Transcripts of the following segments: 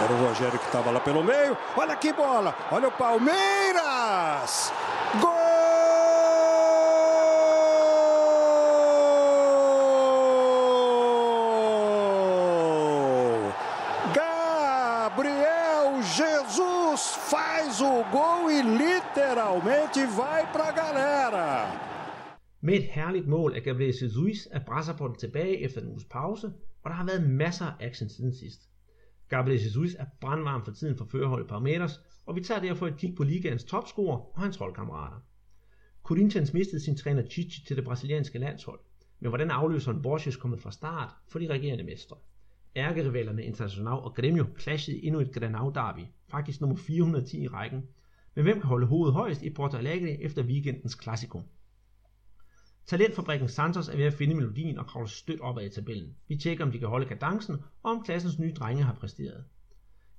Era o Rogério que estava lá pelo meio. Olha que bola! Olha o Palmeiras! Gol! Gabriel Jesus faz o gol e literalmente vai pra galera. Med et herligt mål af Gabriel Jesus er Brasserbolden tilbage efter en uges pause, og der har været masser af action siden sidst. Gabriel Jesus er brandvarm for tiden for førerholdet Parmeters, og vi tager derfor et kig på ligaens topscorer og hans holdkammerater. Corinthians mistede sin træner Chichi til det brasilianske landshold, men hvordan afløseren Borges kommet fra start for de regerende mestre? Ærkerivalerne International og Grêmio clashede endnu et Granau derby, faktisk nummer 410 i rækken. Men hvem kan holde hovedet højst i Porto Alegre efter weekendens Classico? Talentfabrikken Santos er ved at finde melodien og kravler stødt opad i tabellen. Vi tjekker, om de kan holde kadencen, og om klassens nye drenge har præsteret.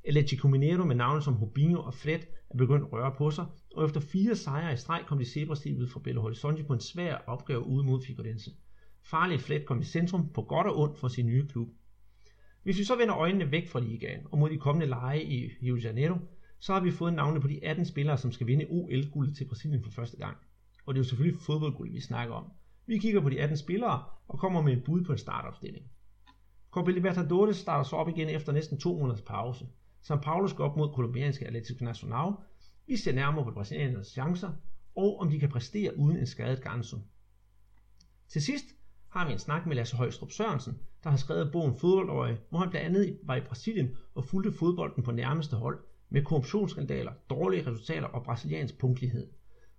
Electrico Mineiro med navne som Rubinho og Fred er begyndt at røre på sig, og efter fire sejre i streg kom de zebrastillet fra Belo Horizonte på en svær opgave ude mod Figueirense. Farligt Fred kom i centrum på godt og ondt for sin nye klub. Hvis vi så vender øjnene væk fra ligaen og mod de kommende lege i Rio de Janeiro, så har vi fået navne på de 18 spillere, som skal vinde OL-guldet til Brasilien for første gang. Og det er jo selvfølgelig fodboldguld, vi snakker om. Vi kigger på de 18 spillere og kommer med et bud på en startopstilling. Copa Libertadores starter så op igen efter næsten to måneders pause. São Paulo skal op mod kolumbianske Atlético Nacional. Vi ser nærmere på brasilianernes chancer, og om de kan præstere uden en skadet Ganso. Til sidst har vi en snak med Lasse Højstrup Sørensen, der har skrevet bogen Fodboldøje, hvor han blandt andet var i Brasilien og fulgte fodbolden på nærmeste hold med korruptionsskandaler, dårlige resultater og brasiliansk punktlighed.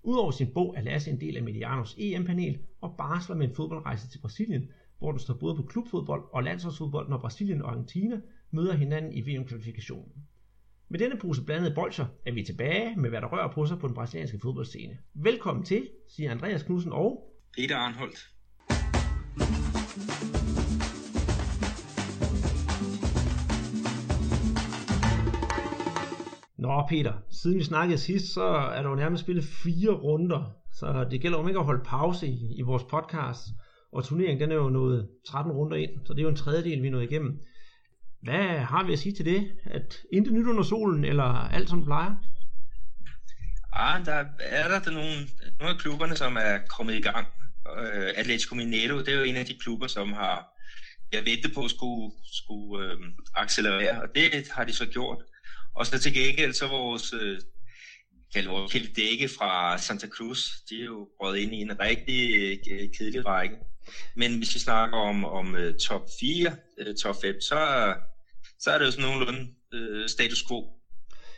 Udover sin bog er Lasse en del af Medianos EM-panel og barsler med en fodboldrejse til Brasilien, hvor du står både på klubfodbold og landsholdsfodbold, når Brasilien og Argentina møder hinanden i VM-kvalifikationen. Med denne pose blandede bolcher er vi tilbage med hvad der rører på sig på den brasilianske fodboldscene. Velkommen til, siger Andreas Knudsen og Peter Arnholdt. Nå Peter, siden vi snakkede sidst, så er der jo nærmest spillet fire runder, så det gælder om ikke at holde pause i, i vores podcast. Og turneringen den er jo nået 13 runder ind, så det er jo en tredjedel, vi er nået igennem. Hvad har vi at sige til det? At intet nyt under solen, eller alt som plejer? Ah, der er der, der nogle, nogle af klubberne, som er kommet i gang. Uh, Atletico Mineiro, det er jo en af de klubber, som har jeg ventet på at skulle, skulle uh, accelerere, og det har de så gjort. Og så til gengæld så vores, øh, vores dække fra Santa Cruz, de er jo røget ind i en rigtig øh, kedelig række. Men hvis vi snakker om, om øh, top 4, øh, top 5, så, så er det jo sådan nogenlunde status quo.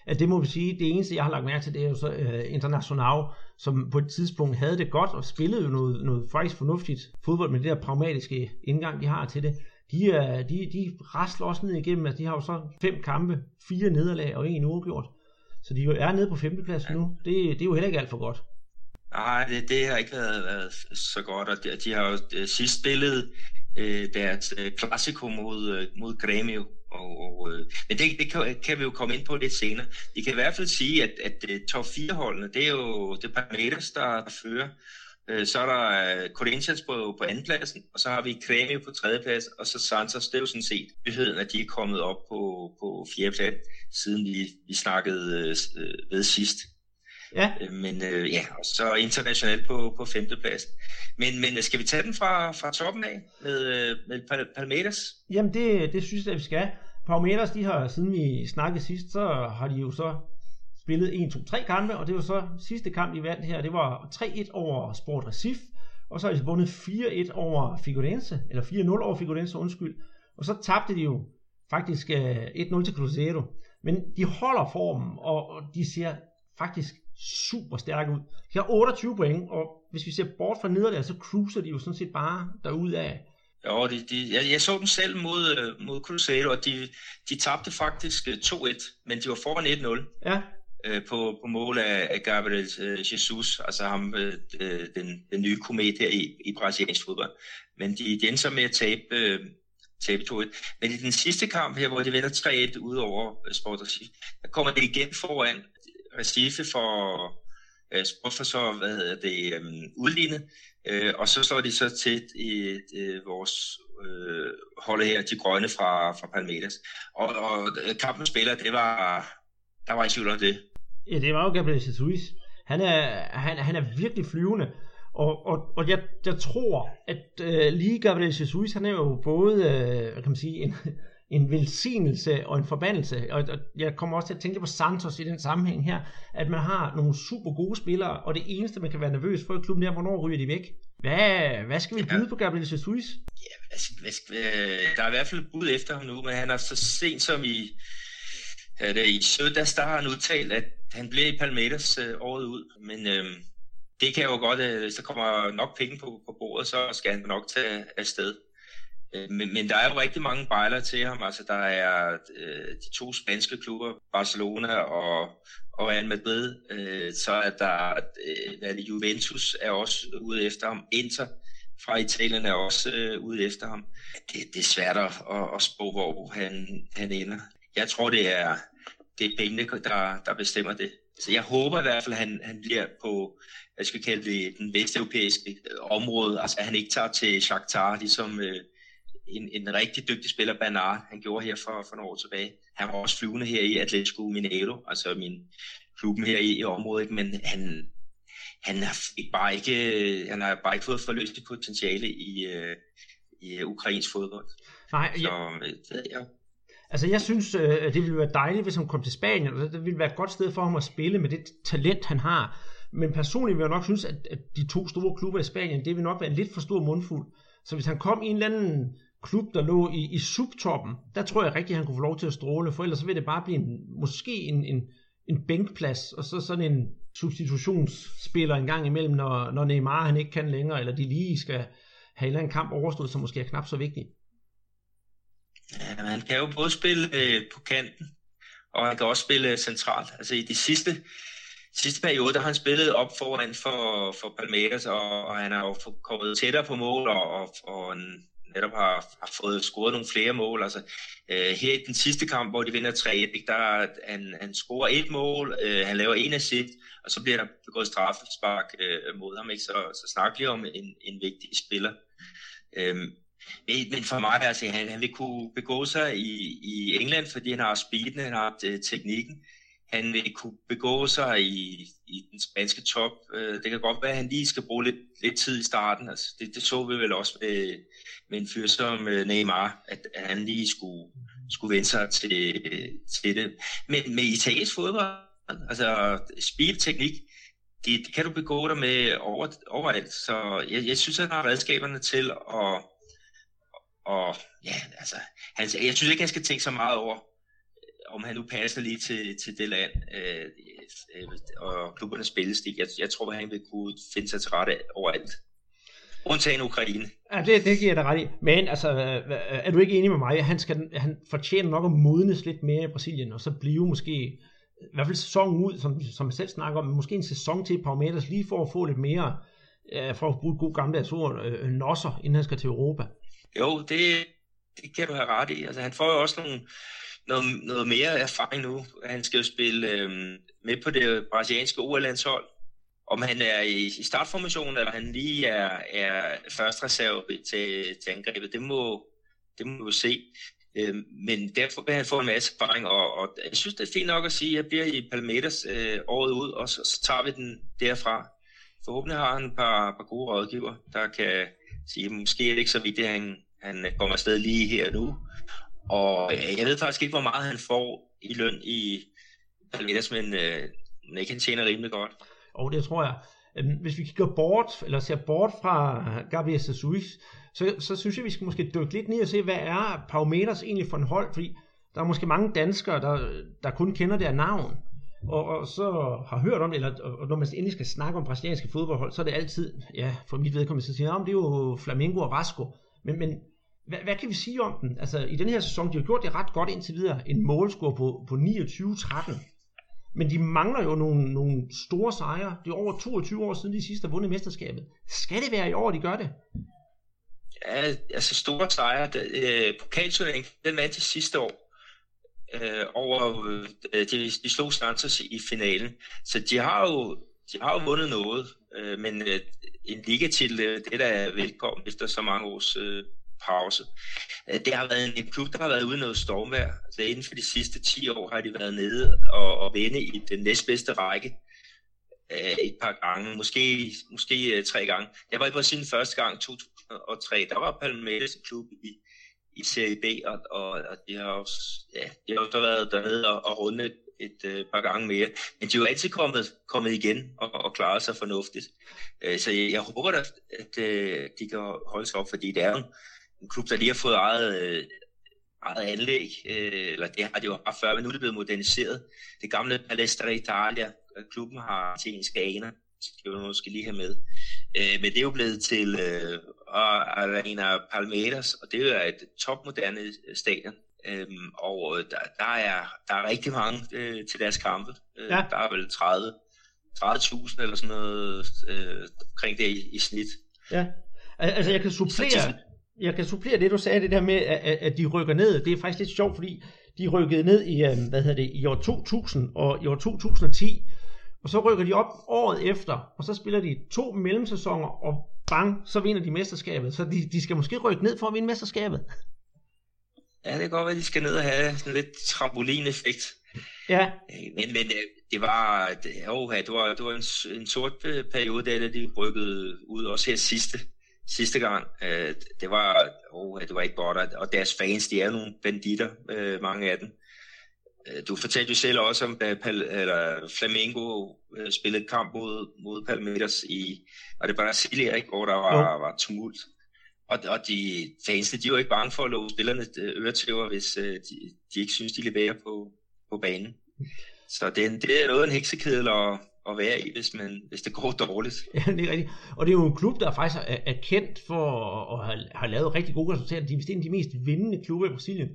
Ja, det må vi sige. Det eneste, jeg har lagt mærke til, det er jo så uh, International, som på et tidspunkt havde det godt og spillede jo noget, noget faktisk fornuftigt fodbold med det der pragmatiske indgang, de har til det de, er, de, de rasler også ned igennem, altså de har jo så fem kampe, fire nederlag og en uafgjort. Så de er nede på femtepladsen ja. nu. Det, det er jo heller ikke alt for godt. Nej, det, det har ikke været, været så godt, og de, de har jo øh, sidst spillet øh, deres øh, klassiko mod, øh, mod Grêmio, og, og, øh, men det, det kan, kan vi jo komme ind på lidt senere. Vi kan i hvert fald sige, at, at top 4 holdene, det er jo det er Palmeiras, der fører, Øh, så er der øh, Corinthians på, på andenpladsen, og så har vi Creme på tredjeplads, og så Santos, det er jo sådan set nyheden, at de er kommet op på, på fjerdeplads, siden vi, vi snakkede øh, ved sidst. Ja. Øh, men øh, ja, og så internationalt på, på femteplads. Men, men skal vi tage den fra, fra toppen af med, med Palmeiras? Jamen det, det synes jeg, vi skal. Palmeiras, de har, siden vi snakkede sidst, så har de jo så spillet 1, 2, 3 kampe, og det var så sidste kamp, de vandt her, det var 3-1 over Sport Recif, og så har de vundet 4-1 over Figueirense, eller 4-0 over Figueirense, undskyld, og så tabte de jo faktisk 1-0 øh, til Cruzeiro, men de holder formen, og de ser faktisk super stærke ud. De har 28 point, og hvis vi ser bort fra nederlag, så cruiser de jo sådan set bare derud af. Ja, de, de, jeg, jeg så dem selv mod, øh, mod Cruzeiro, og de, de tabte faktisk 2-1, øh, men de var foran 1-0. Ja øh, på, på mål af, af Gabriel øh, Jesus, altså ham, øh, øh, den, den nye komet her i, i brasiliansk fodbold. Men de, de endte så med at tabe, øh, tabe 2-1. Men i den sidste kamp her, hvor de vinder 3-1 ud over øh, Sport Recife, der kommer det igen foran Recife for øh, Sport for så, hvad hedder det, øh, udlignet. Øh, og så står de så tæt i øh, vores øh, hold her, de grønne fra, fra Palmeiras. Og, og kampen spiller, det var, der var i tvivl om det. Ja, det var jo Gabriel Jesus. Han er, han, han er virkelig flyvende. Og, og, og jeg, jeg tror, at øh, lige Gabriel Jesus, han er jo både, øh, hvad kan man sige, en, en velsignelse og en forbandelse. Og, og jeg kommer også til at tænke på Santos i den sammenhæng her, at man har nogle super gode spillere, og det eneste, man kan være nervøs for i klubben, er, hvornår ryger de væk. Hvad, hvad skal vi byde ja. på Gabriel Jesus? Ja, hvad skal, hvad skal, øh, der er i hvert fald bud efter ham nu, men han er så sent som i, ja, i søndags, der har han udtalt, at han bliver i Palmeiras øh, året ud. Men øh, det kan jo godt, øh, hvis der kommer nok penge på, på bordet, så skal han nok tage afsted. Øh, men, men der er jo rigtig mange bejler til ham. Altså, der er øh, de to spanske klubber, Barcelona og, og Real Madrid. Øh, så er der øh, det, Juventus er også ude efter ham. Inter fra Italien er også øh, ude efter ham. Det, det er svært at, at, at spå, hvor han, han ender. Jeg tror, det er, det er pengene, der, der bestemmer det. Så jeg håber i hvert fald, at han, han bliver på, jeg skal kalde det, den vesteuropæiske område. Altså, at han ikke tager til Shakhtar, ligesom øh, en, en rigtig dygtig spiller, Bernard, han gjorde her for, for nogle år tilbage. Han var også flyvende her i Atletico Mineiro, altså min klubben her i, i området, men han, han har bare ikke, han har bare ikke fået forløst det potentiale i, øh, i ukrainsk fodbold. Nej, Så, jeg, det, ja. Altså jeg synes, øh, det ville være dejligt, hvis han kom til Spanien, og det ville være et godt sted for ham at spille med det talent, han har. Men personligt vil jeg nok synes, at, at de to store klubber i Spanien, det vil nok være en lidt for stor mundfuld. Så hvis han kom i en eller anden klub, der lå i, i subtoppen, der tror jeg rigtig, han kunne få lov til at stråle, for ellers så vil det bare blive en, måske en, en, en bænkplads, og så sådan en substitutionsspiller en gang imellem, når, når Neymar han ikke kan længere, eller de lige skal have en eller anden kamp overstået, som måske er knap så vigtig. Ja, han kan jo både spille øh, på kanten, og han kan også spille øh, centralt. Altså i de sidste, sidste periode, der har han spillet op foran for, for Palmeiras, og, og han har jo kommet tættere på mål, og, og, og en, netop har, har fået scoret nogle flere mål. Altså, øh, her i den sidste kamp, hvor de vinder 3-1, der han, han scorer et mål, øh, han laver en assist, og så bliver der begået straffespark øh, mod ham. Ikke? Så, så snakker vi om en, en vigtig spiller. Øh, men for mig, altså, han, han vil kunne begå sig i, i England, fordi han har speeden, han har øh, teknikken. Han vil kunne begå sig i, i den spanske top. Øh, det kan godt være, at han lige skal bruge lidt, lidt tid i starten. Altså, det, det så vi vel også med, med en fyr som øh, Neymar, at, at han lige skulle, skulle vende sig til, til det. Men med italiensk fodbold, altså speed, teknik, det, det kan du begå dig med over, overalt. Så jeg, jeg synes, at han har redskaberne til at og ja, altså, han, jeg synes ikke, han skal tænke så meget over, øh, om han nu passer lige til, til det land øh, øh, og klubbernes spillestil. Jeg, jeg tror, at han vil kunne finde sig til rette overalt. Undtagen Ukraine. Ja, det, det giver jeg dig ret i. Men altså, er du ikke enig med mig? Han, skal, han fortjener nok at modnes lidt mere i Brasilien, og så blive måske, i hvert fald sæsonen ud, som, som jeg selv snakker om, måske en sæson til par meters, lige for at få lidt mere, øh, for at bruge et god gammeldags ord, øh, nosser, inden han skal til Europa. Jo, det, det kan du have ret i. Altså, han får jo også nogle, noget, noget mere erfaring nu. Han skal jo spille øh, med på det brasilianske OL-landshold. Om han er i, i startformationen, eller han lige er, er første reserve til, til angrebet, det må, det må vi se. Øh, men derfor vil han få en masse erfaring, og, og jeg synes, det er fint nok at sige, at jeg bliver i Palmeters øh, året ud, og så, så tager vi den derfra. Forhåbentlig har han et par, par gode rådgiver, der kan, sige, måske er det ikke så vigtigt, at han, han kommer afsted lige her nu. Og øh, jeg ved faktisk ikke, hvor meget han får i løn i Palmeiras, men øh, ikke han tjener rimelig godt. Og det tror jeg. Øhm, hvis vi kigger bort, eller ser bort fra Gabriel Jesus, så, så synes jeg, vi skal måske dykke lidt ned og se, hvad er Palmeiras egentlig for en hold, fordi der er måske mange danskere, der, der kun kender deres navn og, og så har hørt om det, eller og når man endelig skal snakke om brasilianske fodboldhold, så er det altid, ja, for mit vedkommende, så siger jeg, det er jo Flamengo og Vasco. Men, men hvad, hvad kan vi sige om den? Altså, i den her sæson, de har gjort det ret godt indtil videre. En målscore på, på 29-13. Men de mangler jo nogle, nogle store sejre. Det er over 22 år siden de sidste har vundet mesterskabet. Skal det være i år, de gør det? Ja, altså store sejre. Øh, pokalturneringen, den vandt til sidste år øh, over, øh, de, de slog Santos i finalen. Så de har jo, de har jo vundet noget, øh, men øh, en ligatitel, øh, det er velkommen efter så mange års øh, pause. Øh, det har været en, klub, der har været uden noget stormvær. Altså inden for de sidste 10 år har de været nede og, og vende i den næstbedste række øh, et par gange, måske, måske øh, tre gange. Jeg var i Brasilien første gang 2003, der var Palmeiras klub i, i Serie B, og, og, og de har også, ja, de har også været dernede og, og runde et, et øh, par gange mere. Men de er jo altid kommet, kommet igen og, og klaret sig fornuftigt. Øh, så jeg, jeg håber da, at, at øh, de kan holde sig op, fordi det er en, en klub, der lige har fået eget, øh, eget anlæg, øh, eller det har de jo haft før, men nu er det blevet moderniseret. Det gamle Palestra Italia, øh, klubben har engelske aner, skal vi måske lige have med. Øh, men det er jo blevet til øh, Arena Palmeiras, og det er et topmoderne stadion. Øhm, og der, der, er, der er rigtig mange øh, til deres kampe. Øh, ja. Der er vel 30 30.000 eller sådan noget øh, omkring det i, i snit. Ja, altså jeg kan supplere, jeg kan supplere det, du sagde, det der med, at, at de rykker ned. Det er faktisk lidt sjovt, fordi de rykkede ned i, øh, hvad hedder det, i år 2000 og i år 2010, og så rykker de op året efter, og så spiller de to mellemsæsoner, og bang, så vinder de mesterskabet. Så de, de skal måske rykke ned for at vinde mesterskabet. Ja, det kan godt være, at de skal ned og have sådan lidt trampolineffekt. Ja. Øh, men, men øh, det var, det, oh, det var, det var en, en sort periode, da de rykkede ud, også her sidste sidste gang. Øh, det var, oh, det var ikke godt, og deres fans, de er nogle banditter, øh, mange af dem. Øh, du fortalte jo selv også om, da Pal, eller Flamengo øh, spillede kamp mod, mod Palmeiras i, og det var Brasilia, ikke, hvor der var, var tumult. Og, og de fansene, de er jo ikke bange for at love spillerne øh, øretæver, hvis de, de ikke synes, de leverer på, på banen. Så det, det er noget af en heksekedel at, at være i, hvis, man, hvis det går dårligt. Ja, det er rigtigt. Og det er jo en klub, der faktisk er, er kendt for at have, have lavet rigtig gode resultater. De er en af de mest vindende klubber i Brasilien.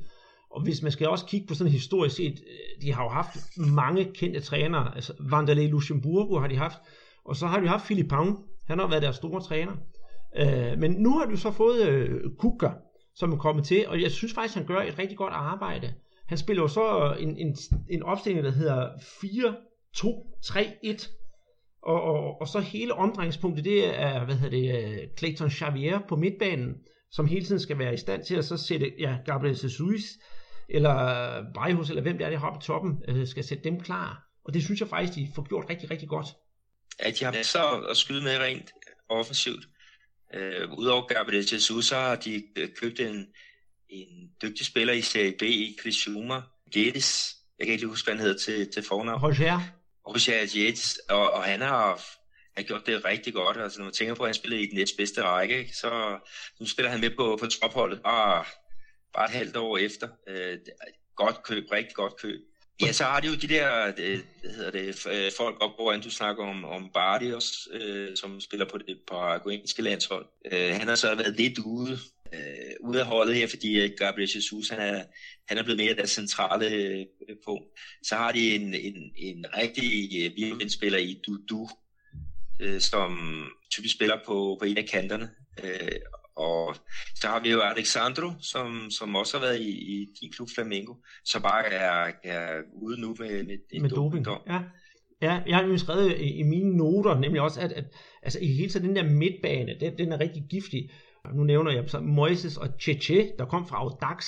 Og hvis man skal også kigge på sådan historisk set, øh, de har jo haft mange kendte trænere. Altså Vanderlei Luxemburgo har de haft, og så har de haft Philip Pound. Han har været deres store træner. Øh, men nu har du så fået øh, Kuka, som er kommet til, og jeg synes faktisk, han gør et rigtig godt arbejde. Han spiller jo så en, en, en opstilling, der hedder 4-2-3-1, og, og, og så hele omdrejningspunktet, det er, hvad hedder det, øh, Clayton Xavier på midtbanen, som hele tiden skal være i stand til at så sætte ja, Gabriel Jesus eller Brejhus, eller hvem det er, der har på toppen, øh, skal sætte dem klar. Og det synes jeg faktisk, de får gjort rigtig, rigtig godt. Ja, de har masser at skyde med rent offensivt. Øh, Udover Gabriel Jesus, så har de øh, købt en, en dygtig spiller i Serie B i Chris Schumer. Geddes, jeg kan ikke huske, hvad han hedder til, til fornavn. Roger. Roger Geddes, og, og han har han gjort det rigtig godt. Altså, når man tænker på, at han spillede i den næstbedste række, ikke? så nu spiller han med på, på topholdet bare, bare et halvt år efter. Øh, godt køb, rigtig godt køb. Ja, så har de jo de der, det, hvad hedder det, øh, folk op, hvor du snakker om, om Bardios, øh, som spiller på det paraguayanske landshold. Øh, han har så været lidt ude, øh, ude af holdet her, fordi øh, Gabriel Jesus, han er, han er blevet mere deres centrale øh, på. Så har de en, en, en rigtig øh, spiller i Dudu, øh, som typisk spiller på, på en af kanterne. Øh, og så har vi jo Alexandro, som, som også har været i, i din klub Flamengo, så bare er, er ude nu med, med en med doping. doping. Ja. Ja, jeg har jo skrevet i, i mine noter, nemlig også, at, at altså, i hele tiden den der midtbane, den, den er rigtig giftig. Nu nævner jeg så Moises og Cheche, der kom fra Audax.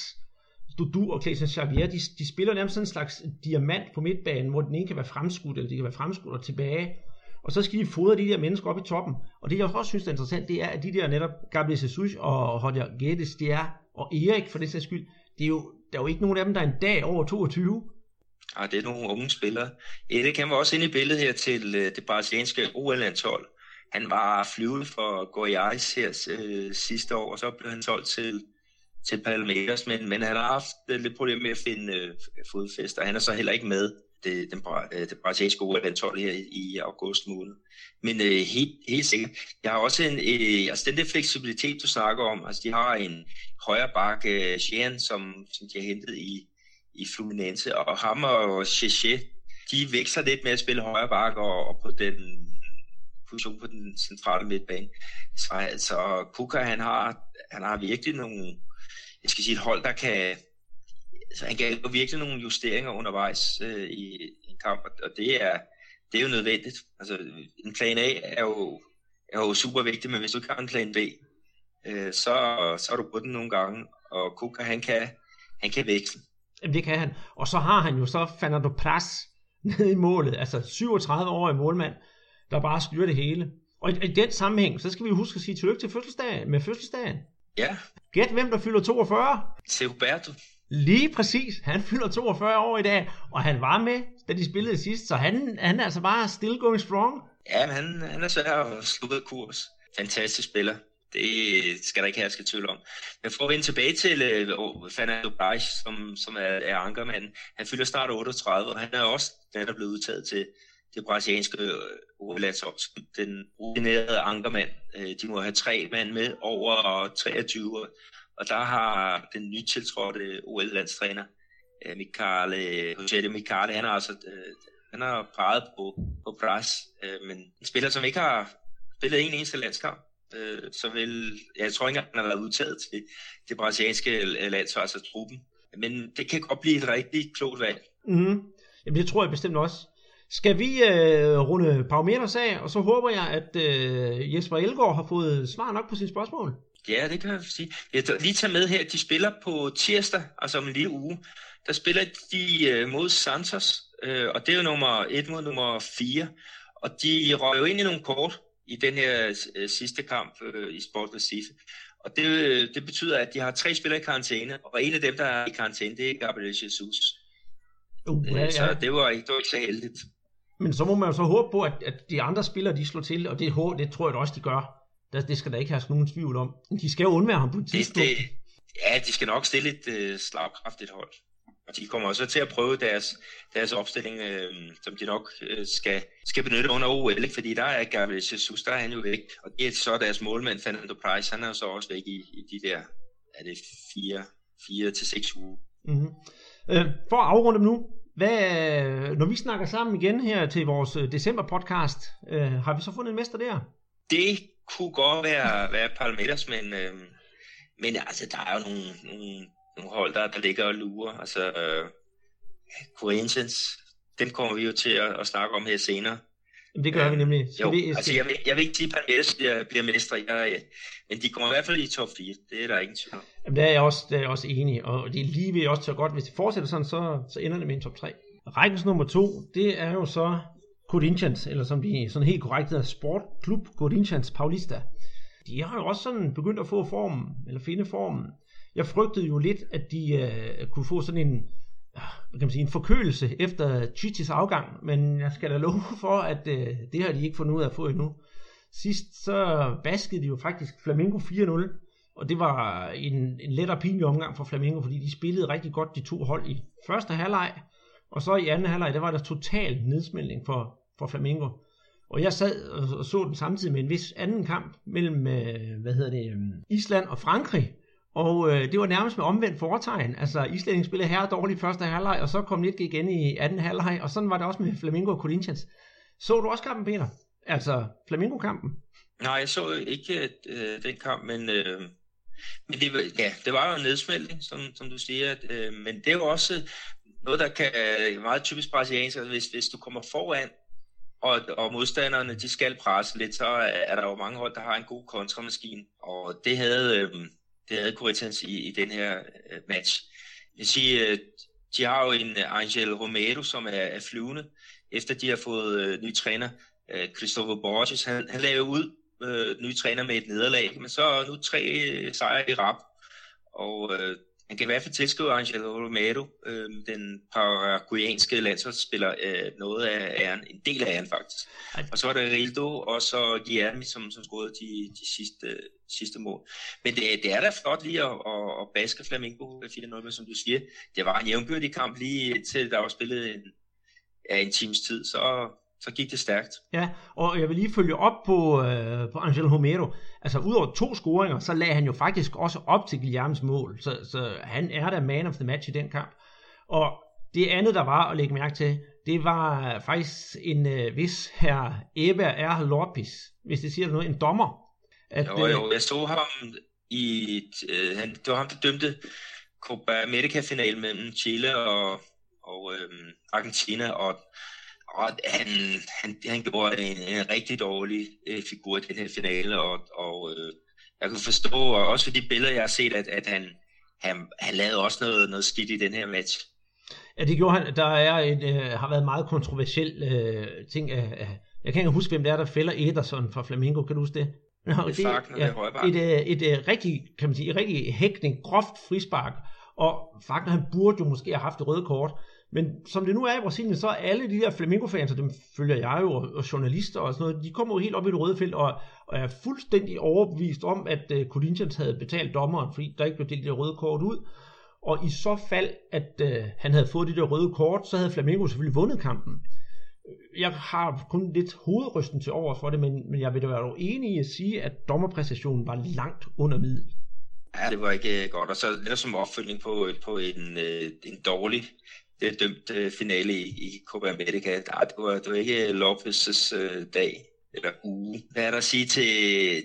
Dudu og Clayton Xavier, de, de spiller nærmest sådan en slags diamant på midtbanen, hvor den ene kan være fremskudt, eller de kan være fremskudt og tilbage. Og så skal de fodre de der mennesker op i toppen. Og det jeg også synes er interessant, det er, at de der netop Gabriel Jesus og Hodja Geddes, det er, og Erik for det sags skyld, det er jo, der er jo ikke nogen af dem, der er en dag over 22. Ah, det er nogle unge spillere. Erik han var også inde i billedet her til øh, det brasilianske OL-landshold. Han var flyvet for Goiás her øh, sidste år, og så blev han solgt til, til Palmeiras, men, men han har haft lidt problemer med at finde øh, fodfæste, og han er så heller ikke med det, den, øh, det brasilianske OL-landshold her i august måned. Men øh, helt, helt sikkert. Jeg har også en, øh, altså den der fleksibilitet, du snakker om, altså de har en højre bakke, øh, Jean, som, som de har hentet i, i Fluminense, og ham og Cheche, de vækster lidt med at spille højre bakke og, og på den position på den centrale midtbane. Så altså, Kuka, han har, han har virkelig nogle, jeg skal sige, et hold, der kan, så han gav virkelig nogle justeringer undervejs øh, i, i en kamp, og det er, det er jo nødvendigt. Altså, en plan A er jo, er jo super vigtig, men hvis du ikke har en plan B, øh, så, så er du på den nogle gange, og Kuka, han kan, han kan veksle. Det kan han. Og så har han jo så Fernando Pras nede i målet, altså 37 år i målmand, der bare styrer det hele. Og i, i den sammenhæng, så skal vi huske at sige tillykke til fødselsdagen, med fødselsdagen. Ja. Gæt hvem, der fylder 42? Roberto. Lige præcis. Han fylder 42 år i dag, og han var med, da de spillede sidst, så han, han er altså bare still going strong. Ja, men han, han er svær at slutte af kurs. Fantastisk spiller. Det skal der ikke herske tvivl om. Men for at vende tilbage til uh, Fernando Bajs, som, som er, er ankermanden. Han fylder snart 38, og han er også den, der blevet udtaget til det brasilianske øh, landshold. Den rutinerede ankermand. Øh, de må have tre mand med over 23 og der har den nytiltrådte OL-landstræner, Mikael, øh, Michele, øh, Jose Michele, han har altså øh, han har peget på, på pres, øh, men en spiller, som ikke har spillet en eneste landskamp, så vil, jeg tror ikke, han har været udtaget til det brasilianske landshold, altså truppen. Men det kan godt blive et rigtig klogt valg. Mm-hmm. Jamen det tror jeg bestemt også. Skal vi øh, runde Palmeiras af, og så håber jeg, at øh, Jesper Elgaard har fået svar nok på sine spørgsmål. Ja, det kan jeg sige. Jeg lige tage med her, de spiller på tirsdag, altså om en lille uge. Der spiller de øh, mod Santos, øh, og det er jo nummer 1 mod nummer 4. Og de røg jo ind i nogle kort i den her øh, sidste kamp øh, i Sport Recife. Og det, det betyder, at de har tre spillere i karantæne, og en af dem, der er i karantæne, det er Gabriel Jesus. Uh, ja, ja. Så det var, ikke, det var ikke så heldigt. Men så må man jo så håbe på, at, at de andre spillere, de slår til, og det, det tror jeg også, de gør. Det, det skal der ikke have nogen tvivl om. De skal jo undvære ham på et tidspunkt. Det, det, ja, de skal nok stille et øh, slagkraftigt hold. Og de kommer også til at prøve deres, deres opstilling, øh, som de nok øh, skal, skal benytte under OL, ikke? fordi der er Gabriel Jesus, der er han jo væk. Og det er så deres målmand, Fernando Price, han er jo så også væk i, i de der, er det fire, fire til seks uger. Mm-hmm. Øh, for at afrunde dem nu, hvad, når vi snakker sammen igen her til vores øh, december podcast, øh, har vi så fundet en mester der? Det kunne godt være, være Palmeiras, men, øh, men altså, der er jo nogle, nogle, nogle hold, der, der ligger og lurer. Altså, øh, Corinthians, dem kommer vi jo til at, at snakke om her senere. Jamen, det gør øh, vi nemlig. Skal jo, vi, altså, jeg, vil, jeg vil ikke sige, at Palmeiras bliver, bliver mestre, jeg, men de kommer i hvert fald i top 4. Det er der ingen tvivl Jamen, det er jeg også, det er jeg også enig og det er lige ved også så godt. Hvis det fortsætter sådan, så, så ender det med en top 3. Rækkens nummer to, det er jo så Corinthians, eller som de sådan helt korrekt hedder, Sportklub Corinthians Paulista. De har jo også sådan begyndt at få formen, eller finde formen. Jeg frygtede jo lidt, at de øh, kunne få sådan en, hvad kan man sige, en forkølelse efter Chichis afgang, men jeg skal da love for, at øh, det har de ikke fundet ud af at få endnu. Sidst så baskede de jo faktisk Flamengo 4-0, og det var en, en let og pinlig omgang for Flamengo, fordi de spillede rigtig godt de to hold i første halvleg, og så i anden halvleg, der var der total nedsmeltning for, for Flamengo. Og jeg sad og så den samtidig med en vis anden kamp mellem, øh, hvad hedder det, øh, Island og Frankrig. Og øh, det var nærmest med omvendt foretegn. Altså, Island spillede her dårligt første halvleg, og så kom lidt igen i anden halvleg, og sådan var det også med Flamengo og Corinthians. Så du også kampen, Peter? Altså, Flamengo-kampen? Nej, jeg så ikke øh, den kamp, men, øh, men det, ja, det var jo en nedsmeltning, som, som du siger. Øh, men det er jo også noget, der kan meget typisk brasiliansk, hvis, hvis du kommer foran, og, og modstanderne de skal presse lidt, så er der jo mange hold, der har en god kontramaskine, og det havde, øh, det havde Corinthians i, i den her øh, match. Jeg siger, øh, de har jo en øh, Angel Romero, som er, er flyvende, efter de har fået øh, ny træner, øh, Christopher Borges. Han, han lavede ud øh, ny træner med et nederlag, men så nu tre øh, sejre i rap, og øh, man kan i hvert fald tilskrive Angelo Romero, øh, den paraguayanske landsholdsspiller, øh, noget af æren, en del af æren faktisk. Og så var der Rildo, og så Guillermo, som, som scorede de, de sidste, sidste mål. Men det, det er da flot lige at, at, at baske Flamengo 4-0, som du siger. Det var en jævnbyrdig kamp lige til der var spillet en, ja, en times tid, så, så gik det stærkt. Ja, og jeg vil lige følge op på, øh, på Angel Romero. Altså, udover to scoringer, så lagde han jo faktisk også op til Guillermes mål. Så, så han er da man of the match i den kamp. Og det andet, der var at lægge mærke til, det var faktisk en øh, vis her Eber R. Lorpis, hvis det siger noget, en dommer. At, jo, jo, øh, jeg så ham i, øh, han, det var ham, der dømte Copa America-finalen mellem Chile og, og øh, Argentina, og og han, han, han gjorde en, en rigtig dårlig øh, figur i den her finale, og, og øh, jeg kunne forstå, og også for de billeder, jeg har set, at, at han, han, han lavede også noget, noget skidt i den her match. Ja, det gjorde han. Der er en, øh, har været meget kontroversiel øh, ting. Af, jeg kan ikke huske, hvem det er, der fælder Ederson fra Flamengo. Kan du huske det? Nå, det, det, Fagner, ja, et, et, et, et rigtig, kan man sige, et rigtig hækning, groft frispark. Og Fagner, han burde jo måske have haft det røde kort. Men som det nu er i Brasilien, så er alle de der Flamengo-fans, og dem følger jeg jo, og, journalister og sådan noget, de kommer jo helt op i det røde felt, og, og er fuldstændig overbevist om, at uh, Corinthians havde betalt dommeren, fordi der ikke blev delt det røde kort ud. Og i så fald, at uh, han havde fået det der røde kort, så havde Flamengo selvfølgelig vundet kampen. Jeg har kun lidt hovedrysten til overs for det, men, men jeg vil da være enig i at sige, at dommerpræstationen var langt under middel. Ja, det var ikke øh, godt. Og så lidt som opfølging på, på en, en dårlig det dømte øh, finale i, i Copa America. Der, det var, det var ikke Lopez' øh, dag eller uge. Hvad er der at sige til,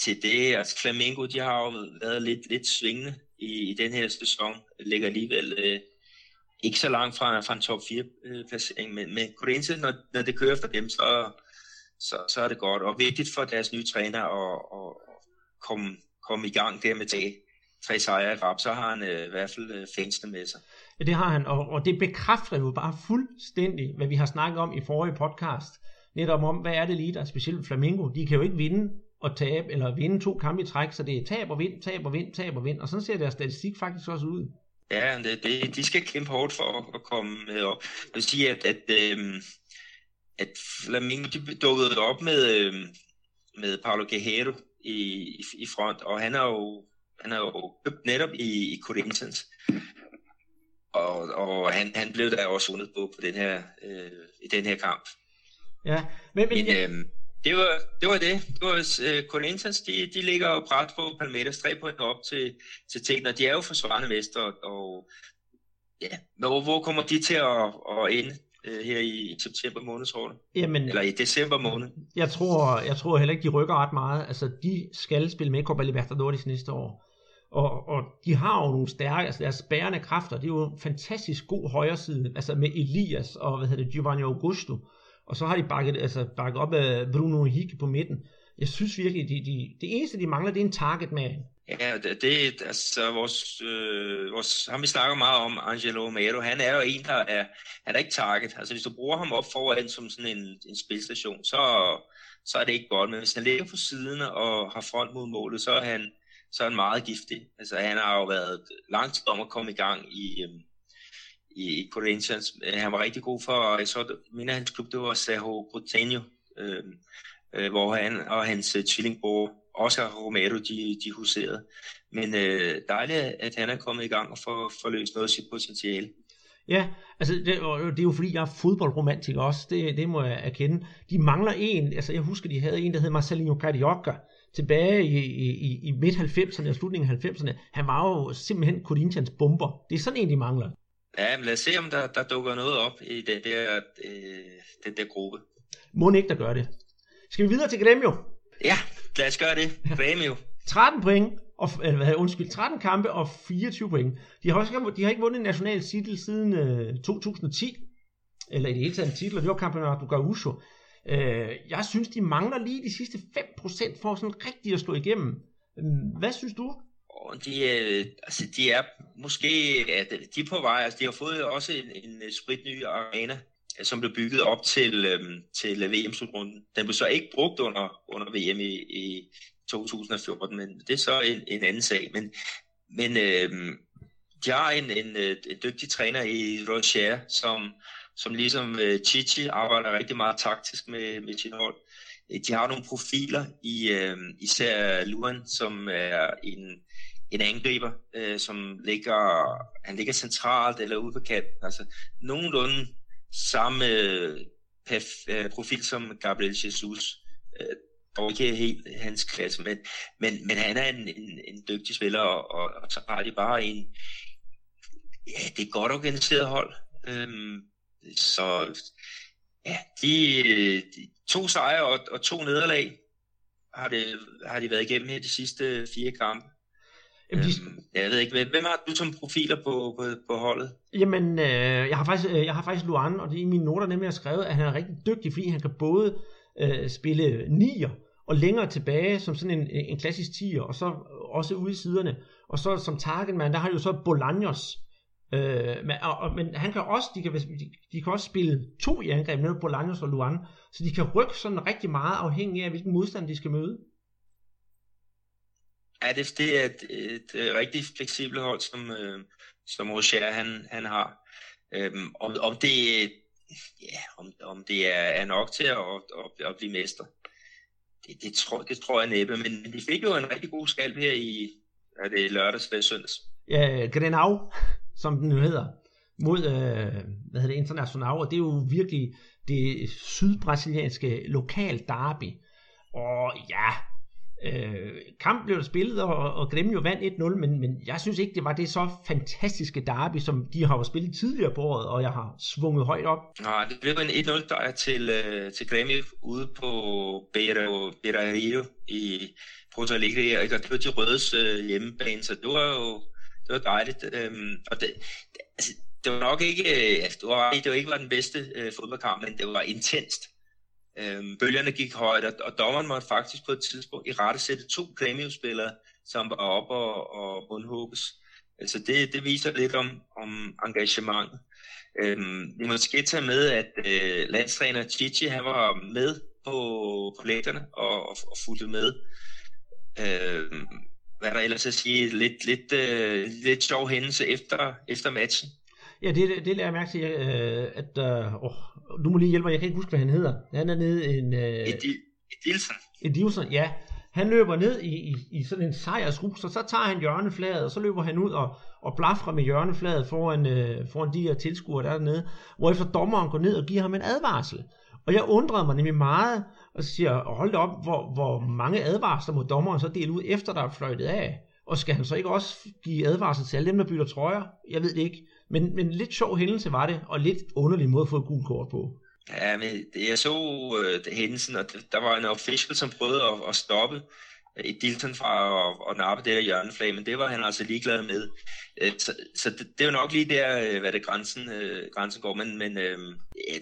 til det? Altså Flamengo, de har jo været lidt, lidt svingende i, i den her sæson. Ligger alligevel øh, ikke så langt fra, fra en top 4 øh, placering, men, men Corinthians, når, når det kører for dem, så, så, så er det godt. Og vigtigt for deres nye træner at, at, at komme, komme i gang der med tre, tre sejre i rap, så har han øh, i hvert fald øh, fansene med sig. Ja, det har han, og, og det bekræfter jo bare fuldstændig, hvad vi har snakket om i forrige podcast. Netop om, hvad er det lige, der er specielt Flamingo. De kan jo ikke vinde og tabe, eller vinde to kampe i træk, så det er tab og vind, tab og vind, tab og vind. Og sådan ser deres statistik faktisk også ud. Ja, det, det, de skal kæmpe hårdt for at komme op. Jeg vil sige, at, at, øh, at Flamingo de dukkede op med, øh, med Paulo Guerrero i, i, i front, og han er jo, han er jo købt netop i, i Corinthians og, og han, han blev der også vundet på, på den her, øh, i den her kamp. Ja, men, men, men øh, det, var, det var det. Det var øh, Corinthians, de, de ligger jo bræt på Palmeiras, tre point op til, til Tegner. De er jo forsvarende mester, og ja, hvor, hvor kommer de til at, at ende øh, her i september måned, tror du? Jamen, Eller i december måned? Jeg tror, jeg tror heller ikke, de rykker ret meget. Altså, de skal spille med Copa Libertadores næste år. Og, og de har jo nogle stærke, altså deres bærende kræfter, det er jo en fantastisk god højreside, altså med Elias og hvad hedder det, Giovanni Augusto. Og så har de bakket, altså bakket op af Bruno Hicke på midten. Jeg synes virkelig, de, de, det eneste, de mangler, det er en target man. Ja, det, er altså vores, øh, vores, ham vi snakker meget om, Angelo Romero, han er jo en, der er, han er ikke target. Altså hvis du bruger ham op foran som sådan en, en spilstation, så, så er det ikke godt. Men hvis han ligger på siden og har front mod målet, så er han, så er han meget giftig. Altså han har jo været lang tid om at komme i gang i, øhm, i, i Corinthians. Øh, han var rigtig god for, jeg så, mener hans klub, det var Sergio Botanio, øh, øh, hvor han og hans øh, tvillingbror, Oscar Romero, de, de huserede. Men øh, dejligt, at han er kommet i gang og får, får løst noget af sit potentiale. Ja, altså det, det er jo fordi, jeg er fodboldromantiker også, det, det må jeg erkende. De mangler en, altså jeg husker, de havde en, der hed Marcelinho Carioca, tilbage i, i, i midt-90'erne og slutningen af 90'erne, han var jo simpelthen Corinthians bomber. Det er sådan en, de mangler. Ja, men lad os se, om der, der dukker noget op i den der, øh, den der gruppe. Må ikke, der gør det. Skal vi videre til Gremio? Ja, lad os gøre det. Gremio. 13 point, og, eller, undskyld, 13 kampe og 24 point. De har, også, de har ikke vundet en national titel siden øh, 2010, eller i det hele taget en titel, og det var Campeonato Gaúcho. Øh, jeg synes, de mangler lige de sidste 5% for sådan rigtig at slå igennem. Øh, hvad synes du? De, øh, altså, de er måske at de er på vej. Altså, de har fået også en, en spritny arena, øh, som blev bygget op til, øhm, til VM-slutrunden. Den blev så ikke brugt under, under VM i, i 2014, men det er så en, en anden sag. Men, men øhm, de har en, en, en dygtig træner i Roger, som, som ligesom øh, Chichi arbejder rigtig meget taktisk med, med sin hold. Øh, de har nogle profiler i øh, især Luan, som er en, en angriber, øh, som ligger, han ligger centralt eller ude på kanten. Altså nogenlunde samme øh, profil som Gabriel Jesus. Uh, dog ikke helt hans klasse, men, men, men han er en, en, en dygtig spiller, og, og, og så har de bare en, ja, det er godt organiseret hold. Um, så ja, de, de to sejre og, og to nederlag har, det, har de været igennem her de sidste fire kampe. Jamen, de... øhm, jeg ved ikke, hvem har du som profiler på, på, på holdet? Jamen, øh, jeg, har faktisk, øh, jeg har faktisk Luan, og det er i mine noter nemlig, jeg har skrevet, at han er rigtig dygtig, fordi han kan både øh, spille nier, og længere tilbage som sådan en, en klassisk tier, og så også ude i siderne. Og så som targetman, der har jo så Bolaños, Øh, men, og, og, men han kan også, de kan, de, de kan også spille to i angreb, netop Bolaños og Luan, så de kan rykke sådan rigtig meget afhængig af, hvilken modstand de skal møde. Ja, det, det er et, et, et rigtig fleksibelt hold, som, øh, som Rocher han, han har. Øhm, om, om, det, ja, om, om det er, er nok til at, at, at blive mester, det, det, tror, det tror jeg næppe, men de fik jo en rigtig god skalp her i er det lørdags eller søndags. Ja, Grenau, som den nu hedder, mod øh, hvad hedder det, International, og det er jo virkelig det sydbrasilianske lokal derby. Og ja, Øh, kamp blev der spillet, og, og Gremio vandt 1-0, men, men jeg synes ikke, det var det så fantastiske derby, som de har spillet tidligere på året, og jeg har svunget højt op. Nej, det blev en 1-0 der til, øh, til Gremio ude på Beira, Beira Rio i Porto Alegre, og det var de rødes øh, hjemmebane, så det var jo det var dejligt. Øhm, og det, altså, det var nok ikke, øh, altså, det var, det var ikke var den bedste øh, fodboldkamp, men det var intenst. Øhm, bølgerne gik højt, og, og dommeren måtte faktisk på et tidspunkt i rette sætte to Grêmio-spillere, som var oppe og, og undhugges. Altså det, det viser lidt om, om engagement. Øhm, vi må måske tage med, at øh, landstræner Chichi, han var med på, på lægterne og, og, og fulgte med. Øhm, hvad der ellers at sige, lidt, lidt, øh, lidt sjov hændelse efter, efter matchen. Ja, det, det lader jeg mærke til, øh, at øh, oh, du må lige hjælpe mig, jeg kan ikke huske, hvad han hedder. Han er nede i en... Øh, Edilson. Edilson, ja. Han løber ned i, i, i sådan en sejrsrus, og så tager han hjørnefladet, og så løber han ud og, og blafrer med hjørnefladet foran, øh, foran de her tilskuere, der er dernede, hvorefter dommeren går ned og giver ham en advarsel. Og jeg undrede mig nemlig meget, og så siger hold da op, hvor, hvor mange advarsler må dommeren så dele ud, efter der er fløjtet af. Og skal han så ikke også give advarsel til alle dem, der bytter trøjer? Jeg ved det ikke. Men, men lidt sjov hændelse var det, og lidt underlig måde at få et gult kort på. Ja, men jeg så uh, hændelsen, og der var en official, som prøvede at, at stoppe øh, i Dilton fra at, at nappe det der hjørneflag, men det var han altså ligeglad med. Øh, så så det, det er jo nok lige der, hvad det grænsen, grænsen går, men, men øh,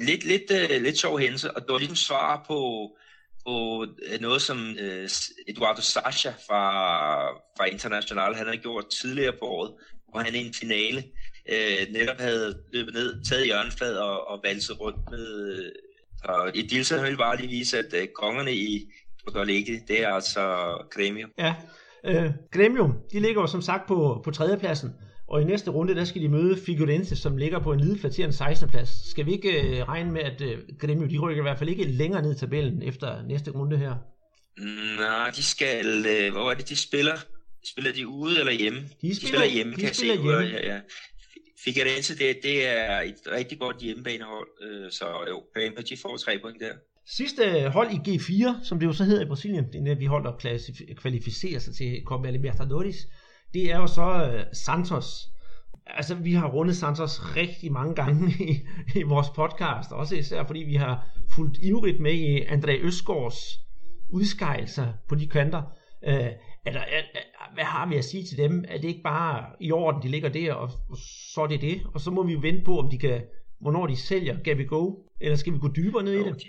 lidt, lidt, øh, lidt sjov hændelse, og det var ligesom svar på, på øh, noget, som øh, Eduardo Sacha fra, fra International, han havde gjort tidligere på året, hvor han i en finale øh, netop havde løbet ned, taget hjørneflad og, og valset rundt med... Og i Dilsen vil bare lige vise, at øh, kongerne i Porto Alegre, det er altså Gremio. Ja, øh, Gremio, de ligger jo som sagt på, på tredjepladsen. Og i næste runde, der skal de møde Figurense, som ligger på en lige flatterende 16. plads. Skal vi ikke øh, regne med, at øh, Grêmio, de rykker i hvert fald ikke længere ned i tabellen efter næste runde her? Nej, de skal... Øh, hvor er det, de spiller? Spiller de ude eller hjemme? De spiller, de spiller hjemme, de kan spiller jeg se. hjemme. Ja, ja. Figueirense, det, det er et rigtig godt hjemmebanehold, øh, så jo, Empathy får tre point der. Sidste hold i G4, som det jo så hedder i Brasilien, det er, vi hold, der kvalificerer sig til Copa Libertadores, det er jo så øh, Santos. Altså, vi har rundet Santos rigtig mange gange i, i vores podcast, også især fordi vi har fulgt ivrigt med i André Østgaards udskejelser på de kanter. Øh, er der, er, hvad har vi at sige til dem? Er det ikke bare i orden, de ligger der, og, og så er det det? Og så må vi jo vente på, om de kan, hvornår de sælger vi Go, eller skal vi gå dybere ned jo, i det? De,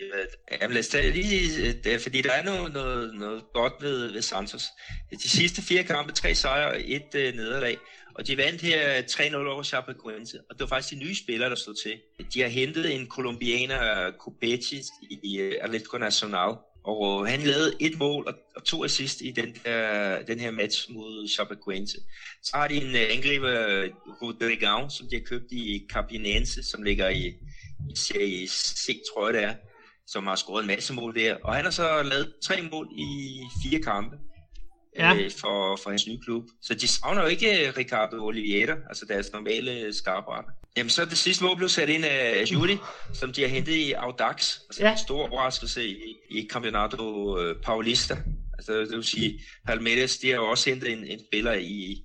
jamen lad os lige, det, fordi der er noget, noget, noget godt ved, ved Santos. De sidste fire kampe, tre sejre og et uh, nederlag, og de vandt her 3-0 over Chapecoense, og det var faktisk de nye spillere, der stod til. De har hentet en kolumbianer, Copetti, i uh, Atletico Nacional, og han lavede et mål og, to assist i den, der, den her match mod Chapecoense. Så har de en uh, angriber, Rodrigão, som de har købt i Capinense, som ligger i, i Serie C, tror jeg det er, som har scoret en masse mål der. Og han har så lavet tre mål i fire kampe ja. øh, for, for hans nye klub. Så de savner jo ikke Ricardo Oliveira, altså deres normale skarpret. Jamen så det sidste mål blev sat ind af Juli, som de har hentet i Audax. Altså ja. en stor overraskelse i, i Campeonato øh, Paulista. Altså det vil sige, Palmeiras, de har jo også hentet en, en spiller i,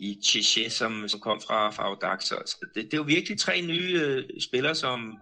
i Chiche, som, som kom fra, fra Audax. Så det, det er jo virkelig tre nye øh, spillere, som,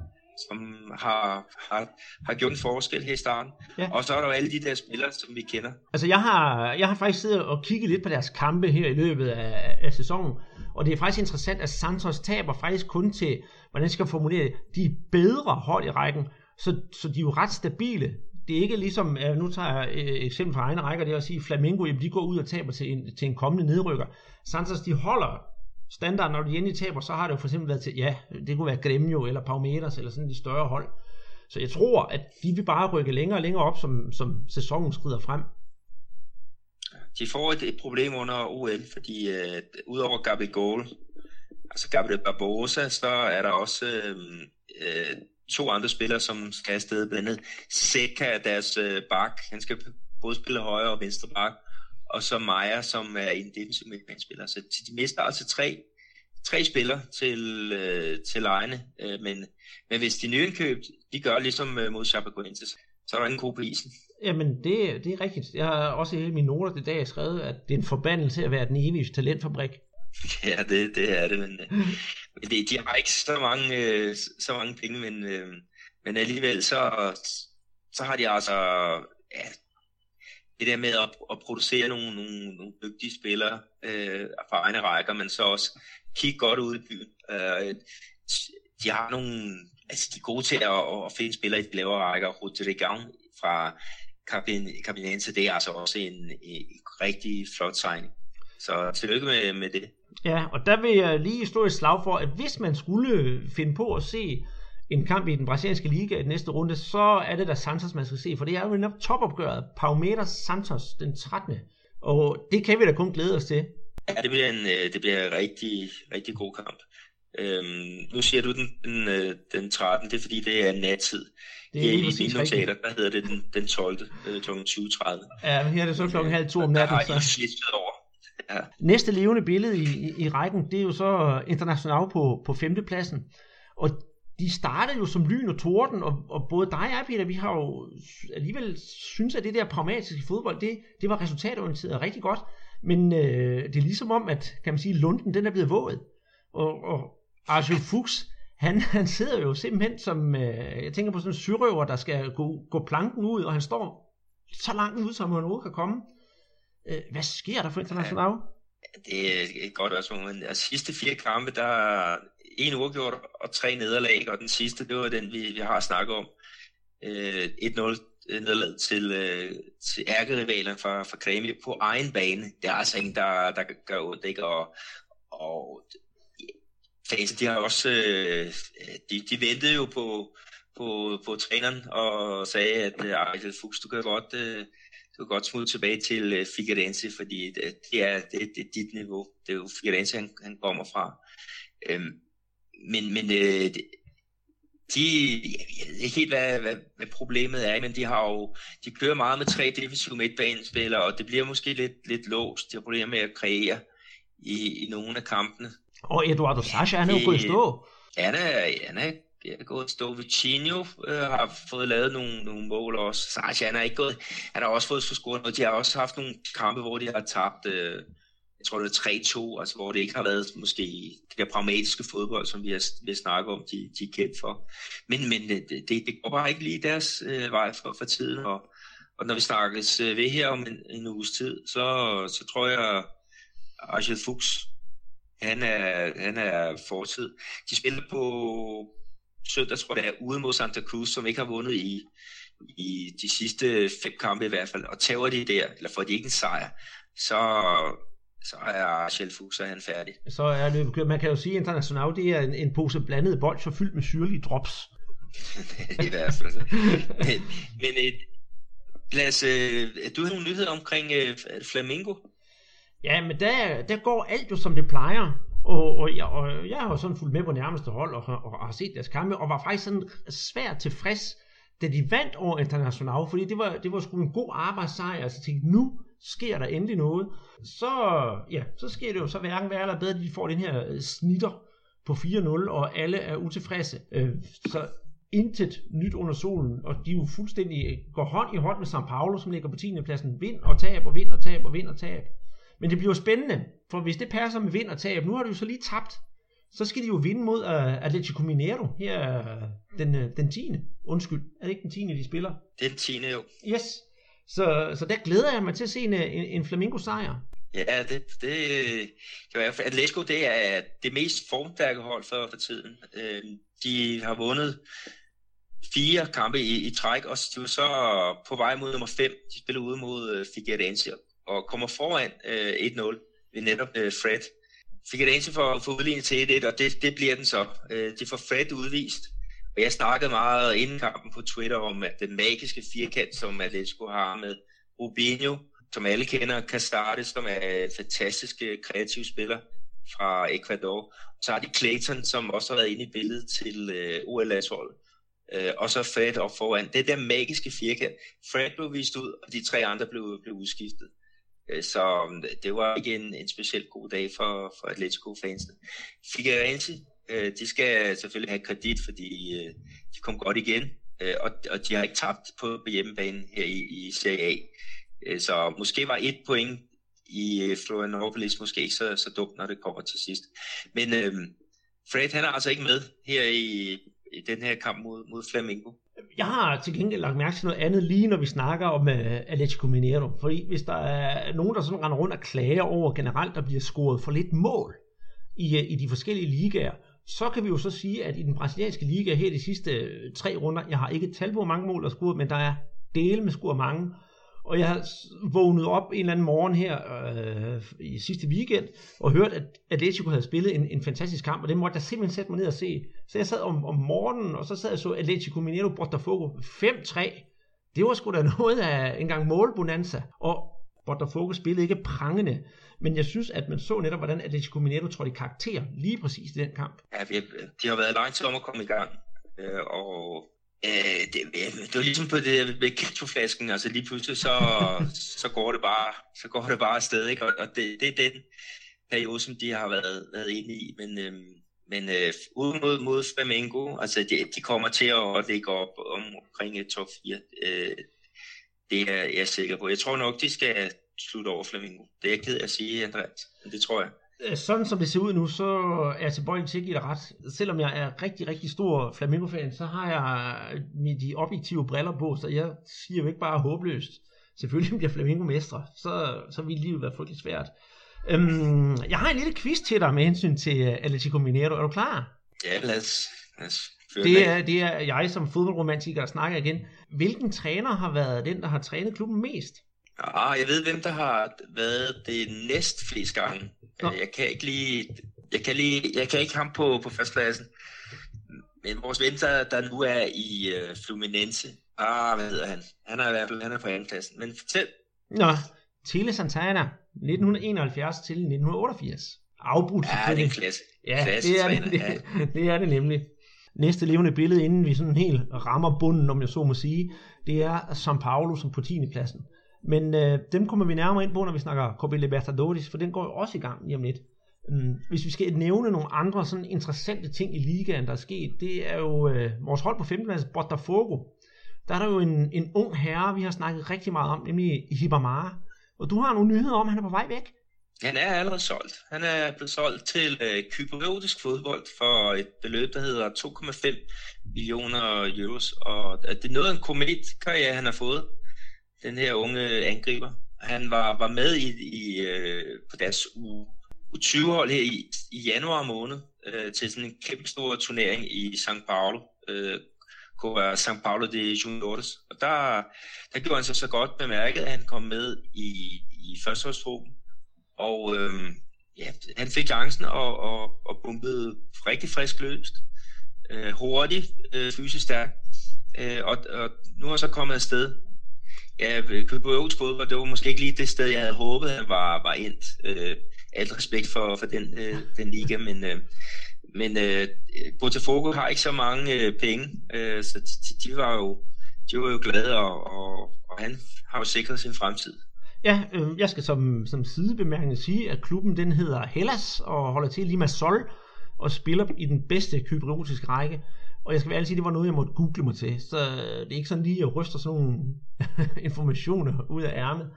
som har, har, har gjort en forskel her i starten. Ja. Og så er der jo alle de der spillere, som vi kender. Altså jeg har, jeg har faktisk siddet og kigget lidt på deres kampe her i løbet af, af sæsonen, og det er faktisk interessant, at Santos taber faktisk kun til, hvordan skal jeg formulere det, de bedre hold i rækken, så, så de er jo ret stabile. Det er ikke ligesom, nu tager jeg et eksempel fra egne rækker, det er at sige, Flamingo, jamen de går ud og taber til en, til en kommende nedrykker. Santos, de holder standard, når de endelig taber, så har det jo for eksempel været til, ja, det kunne være Gremio eller Palmeiras eller sådan de større hold. Så jeg tror, at de vil bare rykke længere og længere op, som, som sæsonen skrider frem. De får et, et problem under OL, fordi øh, udover Gabigol, altså Gabriel Barbosa, så er der også øh, øh, to andre spillere, som skal afsted, blandt andet Seca, deres øh, bak, han skal både spille højre og venstre bak, og så Maja, som er en defensiv midtbanespiller. Så de mister altså tre, tre spillere til, øh, til lejene, øh, men, men hvis de nyindkøb, de gør ligesom øh, mod Chapecoenses, så er der ingen god på isen. Jamen, det, det er rigtigt. Jeg har også i mine noter det dag skrevet, at det er en forbandelse at være den evige talentfabrik. Ja, det, det er det, men, øh, men det, de har ikke så mange, øh, så mange penge, men, øh, men alligevel så, så har de altså ja, det der med at, at producere nogle, nogle, nogle dygtige spillere øh, fra egne rækker, men så også kigge godt ud i byen. Øh, de har nogle, altså de er gode til at, at finde spillere i de lavere rækker. Rodrigan fra Cabinense, det er altså også en, en rigtig flot signing. Så tillykke med, med det. Ja, og der vil jeg lige stå et slag for, at hvis man skulle finde på at se en kamp i den brasilianske liga i den næste runde, så er det da Santos, man skal se, for det er jo netop topopgøret. Palmeiras Santos den 13. Og det kan vi da kun glæde os til. Ja, det bliver en, øh, det bliver en rigtig, rigtig god kamp. Øhm, nu siger du den, den, øh, den 13. Det er fordi, det er nattid. Det er i mine notater, der hedder det den, den 12. Øh, kl. 20.30. Ja, men her er det så klokken halv to om natten. Der har I over. Ja. Næste levende billede i, i, i rækken, det er jo så International på, på femtepladsen. Og de startede jo som lyn og torden, og, og både dig og jeg, Peter, vi har jo alligevel synes, at det der pragmatiske fodbold, det, det var resultatorienteret rigtig godt, men øh, det er ligesom om, at kan man sige, Lunden den er blevet våget, og, og Arjul Fuchs, han, han sidder jo simpelthen som, øh, jeg tænker på sådan en syrøver, der skal gå, gå planken ud, og han står så langt ud, som han overhovedet kan komme. Øh, hvad sker der for international? Det er et godt også, men de sidste fire kampe, der en uafgjort og tre nederlag, og den sidste, det var den, vi, vi har snakket om. Øh, 1-0 øh, nederlag til, øh, til ærkerivalerne fra, fra Kremi på egen bane. Det er altså en, der, der gør ondt, ikke? Og, og fansen, de har også, øh, de, de ventede jo på, på, på træneren og sagde, at øh, Fuchs, du kan godt, øh, du kan godt smutte tilbage til øh, Figueirense, fordi det, det, er, det, det er dit niveau. Det er jo Figueirense, han, han kommer fra. Øhm, men, men øh, de, jeg ved ikke helt, hvad, hvad, hvad problemet er, men de har jo, de kører meget med tre defensive midtbanespillere, og det bliver måske lidt, lidt låst. De har problemer med at kreere i, i nogle af kampene. Og Eduardo Sasha, han er jo gået i stå. Han er, han er, er gået i stå. Vicinho øh, har fået lavet nogle, nogle mål også. Sasha, han er ikke gået, han har også fået scoret noget. De har også haft nogle kampe, hvor de har tabt, øh, jeg tror det er 3-2, altså hvor det ikke har været måske det der pragmatiske fodbold, som vi har, vi har snakket om, de, de er kendt for. Men, men øh, det, det, det går bare ikke lige deres øh, vej for, for tiden, og, og når vi snakkes øh, ved her om en, en uges tid, så, så tror jeg, Arjel Fuchs, han er, han er fortid. De spiller på søndag, tror jeg ude mod Santa Cruz, som ikke har vundet i, i de sidste fem kampe i hvert fald, og tager de der, eller får de ikke en sejr, så, så er Shell Fuchs han færdig. Så er løbet kørt. Man kan jo sige, at International det er en, en pose blandet bold, så fyldt med syrlige drops. I hvert fald. men, men et, lad os, øh, du har nogle nyheder omkring øh, Flamingo. Ja, men der, der går alt jo som det plejer. Og, og, jeg, og jeg har jo sådan fulgt med på nærmeste hold og, og, og har set deres kampe, og var faktisk sådan svært tilfreds, da de vandt over International, fordi det var, det var sgu en god arbejdssejr, altså tænkte, nu sker der endelig noget, så, ja, så sker det jo så hverken værre eller bedre, de får den her øh, snitter på 4-0, og alle er utilfredse. Øh, så intet nyt under solen, og de jo fuldstændig øh, går hånd i hånd med São Paulo, som ligger på 10. pladsen, vind og tab og vind og tab og vind og tab. Men det bliver spændende, for hvis det passer med vind og tab, nu har du jo så lige tabt, så skal de jo vinde mod uh, Atletico Mineiro her uh, den, uh, den 10. Undskyld, er det ikke den 10. de spiller? Den 10. jo. Yes. Så, så der glæder jeg mig til at se en, en, en Flamingo-sejr. Ja, det, det øh, kan være. Atletico, det er det mest formstærke hold for, for tiden. Øh, de har vundet fire kampe i, i træk, og de var så på vej mod nummer 5. De spiller ude mod øh, Figueirense og kommer foran øh, 1-0 ved netop Fred. Figueirense får, får udlignet til 1-1, og det, det bliver den så. De får Fred udvist, og jeg snakkede meget inden kampen på Twitter om, at den magiske firkant, som Atletico har med Rubinho, som alle kender, Castares, som er en fantastisk øh, kreativ spiller fra Ecuador. Så har de Clayton, som også har været inde i billedet til øh, OL-landsholdet. Øh, og så Fred op foran. Det der magiske firkant. Fred blev vist ud, og de tre andre blev, blev udskiftet. Øh, så um, det var ikke en, en specielt god dag for, for Atletico-fansene. Figueirense, Øh, de skal selvfølgelig have kredit, fordi øh, de kom godt igen. øh, og, og de har ikke tabt på, på hjemmebane her i, i Serie A. Øh, så måske var et point i øh, Florianopolis måske ikke så, så dumt, når det kommer til sidst. Men øh, Fred, han er altså ikke med her i, i den her kamp mod, mod Flamengo. Jeg har til gengæld lagt mærke til noget andet lige når vi snakker om uh, Atletico Mineiro. Fordi hvis der er nogen, der sådan render rundt og klager over generelt, der bliver scoret for lidt mål i, uh, i de forskellige ligaer, så kan vi jo så sige, at i den brasilianske liga her de sidste øh, tre runder, jeg har ikke tal på, hvor mange mål der er scoret, men der er dele med scoret mange. Og jeg har vågnet op en eller anden morgen her øh, i sidste weekend, og hørt, at Atletico havde spillet en, en fantastisk kamp, og det måtte jeg simpelthen sætte mig ned og se. Så jeg sad om, om morgenen, og så sad jeg så Atletico Mineiro Botafogo 5-3. Det var sgu da noget af en gang målbonanza. Og Botafogo spillede ikke prangende, men jeg synes, at man så netop, hvordan Atletico Mineiro trådte i karakter lige præcis i den kamp. Ja, de har været lang tid om at komme i gang, øh, og Øh, det, det var ligesom på det med ketchupflasken, altså lige pludselig så, så, går det bare, så går det bare afsted, ikke? Og, og det, det er den periode, som de har været, været inde i, men, øh, men øh, ude mod, mod Flamengo, altså de, de kommer til at ligge op omkring et top 4, øh, det er jeg sikker på. Jeg tror nok, de skal slutte over Flamengo. Det er jeg ked af at sige, Andreas, men det tror jeg. Øh, sådan som det ser ud nu, så er jeg tilbøjelig til at give dig ret. Selvom jeg er rigtig, rigtig stor Flamingo-fan, så har jeg med de objektive briller på, så jeg siger jo ikke bare håbløst. Selvfølgelig bliver Flamingo mestre, så, så vil livet være frygtelig svært. Øhm, jeg har en lille quiz til dig med hensyn til øh, Atletico Mineiro. Er du klar? Ja, lad os, lad os det er, det er jeg som fodboldromantiker, snakker igen. Hvilken træner har været den, der har trænet klubben mest? Ah, jeg ved, hvem der har været det næst flest gange. Nå. Jeg kan ikke lige, jeg kan lige, jeg kan ikke ham på, på førstepladsen. Men vores ven, der, der nu er i uh, Fluminense, ah, hvad hedder han? Han er i hvert fald han er på andenpladsen. Men fortæl. Nå, Tele Santana, 1971 til 1988. Afbrudt Ja, det er en klasse. Ja, klasse det, er det, det, det er det nemlig. Næste levende billede, inden vi sådan helt rammer bunden, om jeg så må sige, det er São Paulo som på 10. pladsen. Men øh, dem kommer vi nærmere ind på, når vi snakker Copa Libertadores, for den går jo også i gang lige om lidt. Mm, hvis vi skal nævne nogle andre sådan interessante ting i ligaen, der er sket, det er jo øh, vores hold på 15. plads, Botafogo. Der er der jo en, en ung herre, vi har snakket rigtig meget om, nemlig Hibamara. Og du har nogle nyheder om, at han er på vej væk. Han er allerede solgt. Han er blevet solgt til øh, kyberiotisk fodbold for et beløb, der hedder 2,5 millioner euros. Og øh, det er noget af en kometkarriere, han har fået den her unge angriber. Han var, var med i, i øh, på deres u, U20-hold her i, i januar måned øh, til sådan en kæmpe stor turnering i São Paulo. Øh, São Paulo de Juniores. Og der, der gjorde han sig så godt bemærket, at han kom med i, i førsteholdsgruppen og øh, ja, han fik chancen og, og, og bumpede rigtig frisk løst. Øh, hurtigt, øh, fysisk stærk. Øh, og, og nu er så kommet afsted Ja, Københavns fodbold, det var måske ikke lige det sted, jeg havde håbet, han var, var endt. Øh, alt respekt for, for den, øh, den liga, men, øh, men øh, Botafogo har ikke så mange øh, penge, øh, så de, de, var jo, de var jo glade, og, og, og han har jo sikret sin fremtid. Ja, øh, jeg skal som, som sidebemærkning sige, at klubben den hedder Hellas og holder til lige med Sol og spiller i den bedste kypriotiske række. Og jeg skal være sige, det var noget, jeg måtte google mig til. Så øh, det er ikke sådan lige, at jeg ryster sådan nogle informationer ud af ærmet.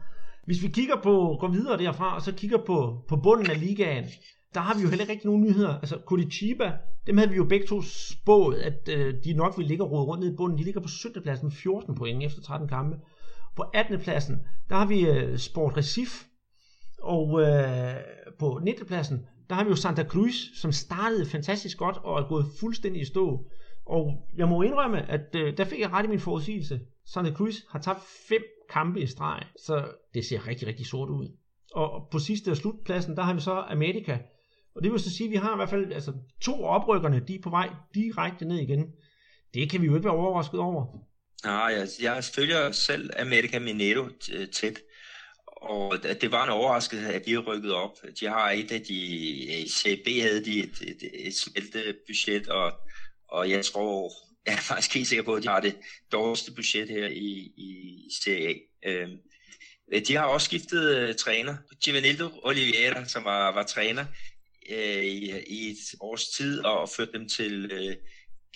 Hvis vi kigger på, går videre derfra, og så kigger på, på bunden af ligaen, der har vi jo heller ikke rigtig nogen nyheder. Altså Curitiba, dem havde vi jo begge to spået, at øh, de nok ville ligge og rode rundt ned i bunden. De ligger på 17. pladsen 14 point efter 13 kampe. På 18. pladsen, der har vi øh, Sport Recif, og øh, på 19. pladsen, der har vi jo Santa Cruz, som startede fantastisk godt og er gået fuldstændig i stå. Og jeg må indrømme, at øh, der fik jeg ret i min forudsigelse. Santa Cruz har tabt fem kampe i streg, så det ser rigtig, rigtig sort ud. Og på sidste og slutpladsen, der har vi så Amerika. Og det vil så sige, at vi har i hvert fald altså, to oprykkerne, de er på vej direkte ned igen. Det kan vi jo ikke være overrasket over. Ah, Nej, jeg, jeg følger selv America Mineiro øh, tæt. Og det var en overraskelse, at de er rykket op. De har et af de, øh, i CB havde de et, et, et smeltebudget, og, og jeg tror, jeg er faktisk helt sikker på, at de har det dårligste budget her i, i Serie A. Øhm, de har også skiftet uh, træner. Givanildo Oliveira, som var, var træner øh, i, i et års tid, og ført dem til Øh,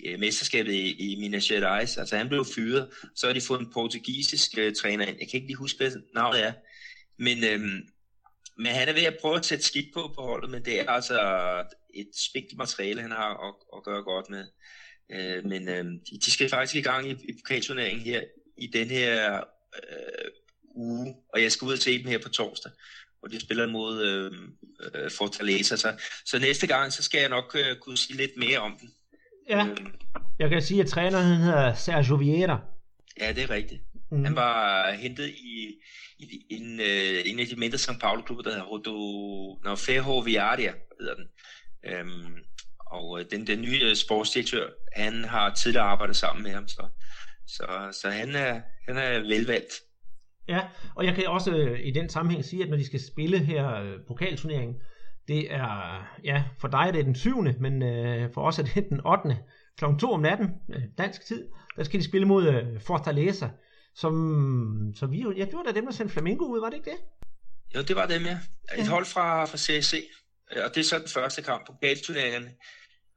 Øh, mesterskabet i, i Minas Gerais. Altså han blev fyret. Så har de fået en portugisisk øh, træner ind. Jeg kan ikke lige huske, hvad navnet er. Men, øhm, men han er ved at prøve at sætte skidt på på holdet, men det er altså et spinkelt materiale, han har at, at gøre godt med. Øh, men øh, de skal faktisk i gang i, i pokalturneringen her i den her øh, uge, og jeg skal ud og se dem her på torsdag, hvor de spiller mod øh, øh, Fortaleza. Så, så næste gang, så skal jeg nok øh, kunne sige lidt mere om den. Ja, øh, jeg kan sige, at træneren hedder Sergio Vieira. Ja, det er rigtigt. Mm. Han var hentet i, i en, øh, en af de mindre São Paulo-klubber, der hedder Rodo, no, Ferroviaria, hedder den. Øhm, og øh, den, den nye sportsdirektør, han har tidligere arbejdet sammen med ham, så, så, så han, er, han er velvalgt. Ja, og jeg kan også øh, i den sammenhæng sige, at når de skal spille her øh, pokalturneringen, det er, ja, for dig er det den syvende, men øh, for os er det den 8. kl. 2 om natten, øh, dansk tid, der skal de spille mod øh, Fortaleza, som, så vi, ja, det var da dem, der sendte Flamingo ud, var det ikke det? Jo, det var dem, ja. Et hold fra, fra CSC, og det er så den første kamp på pokalturneringen.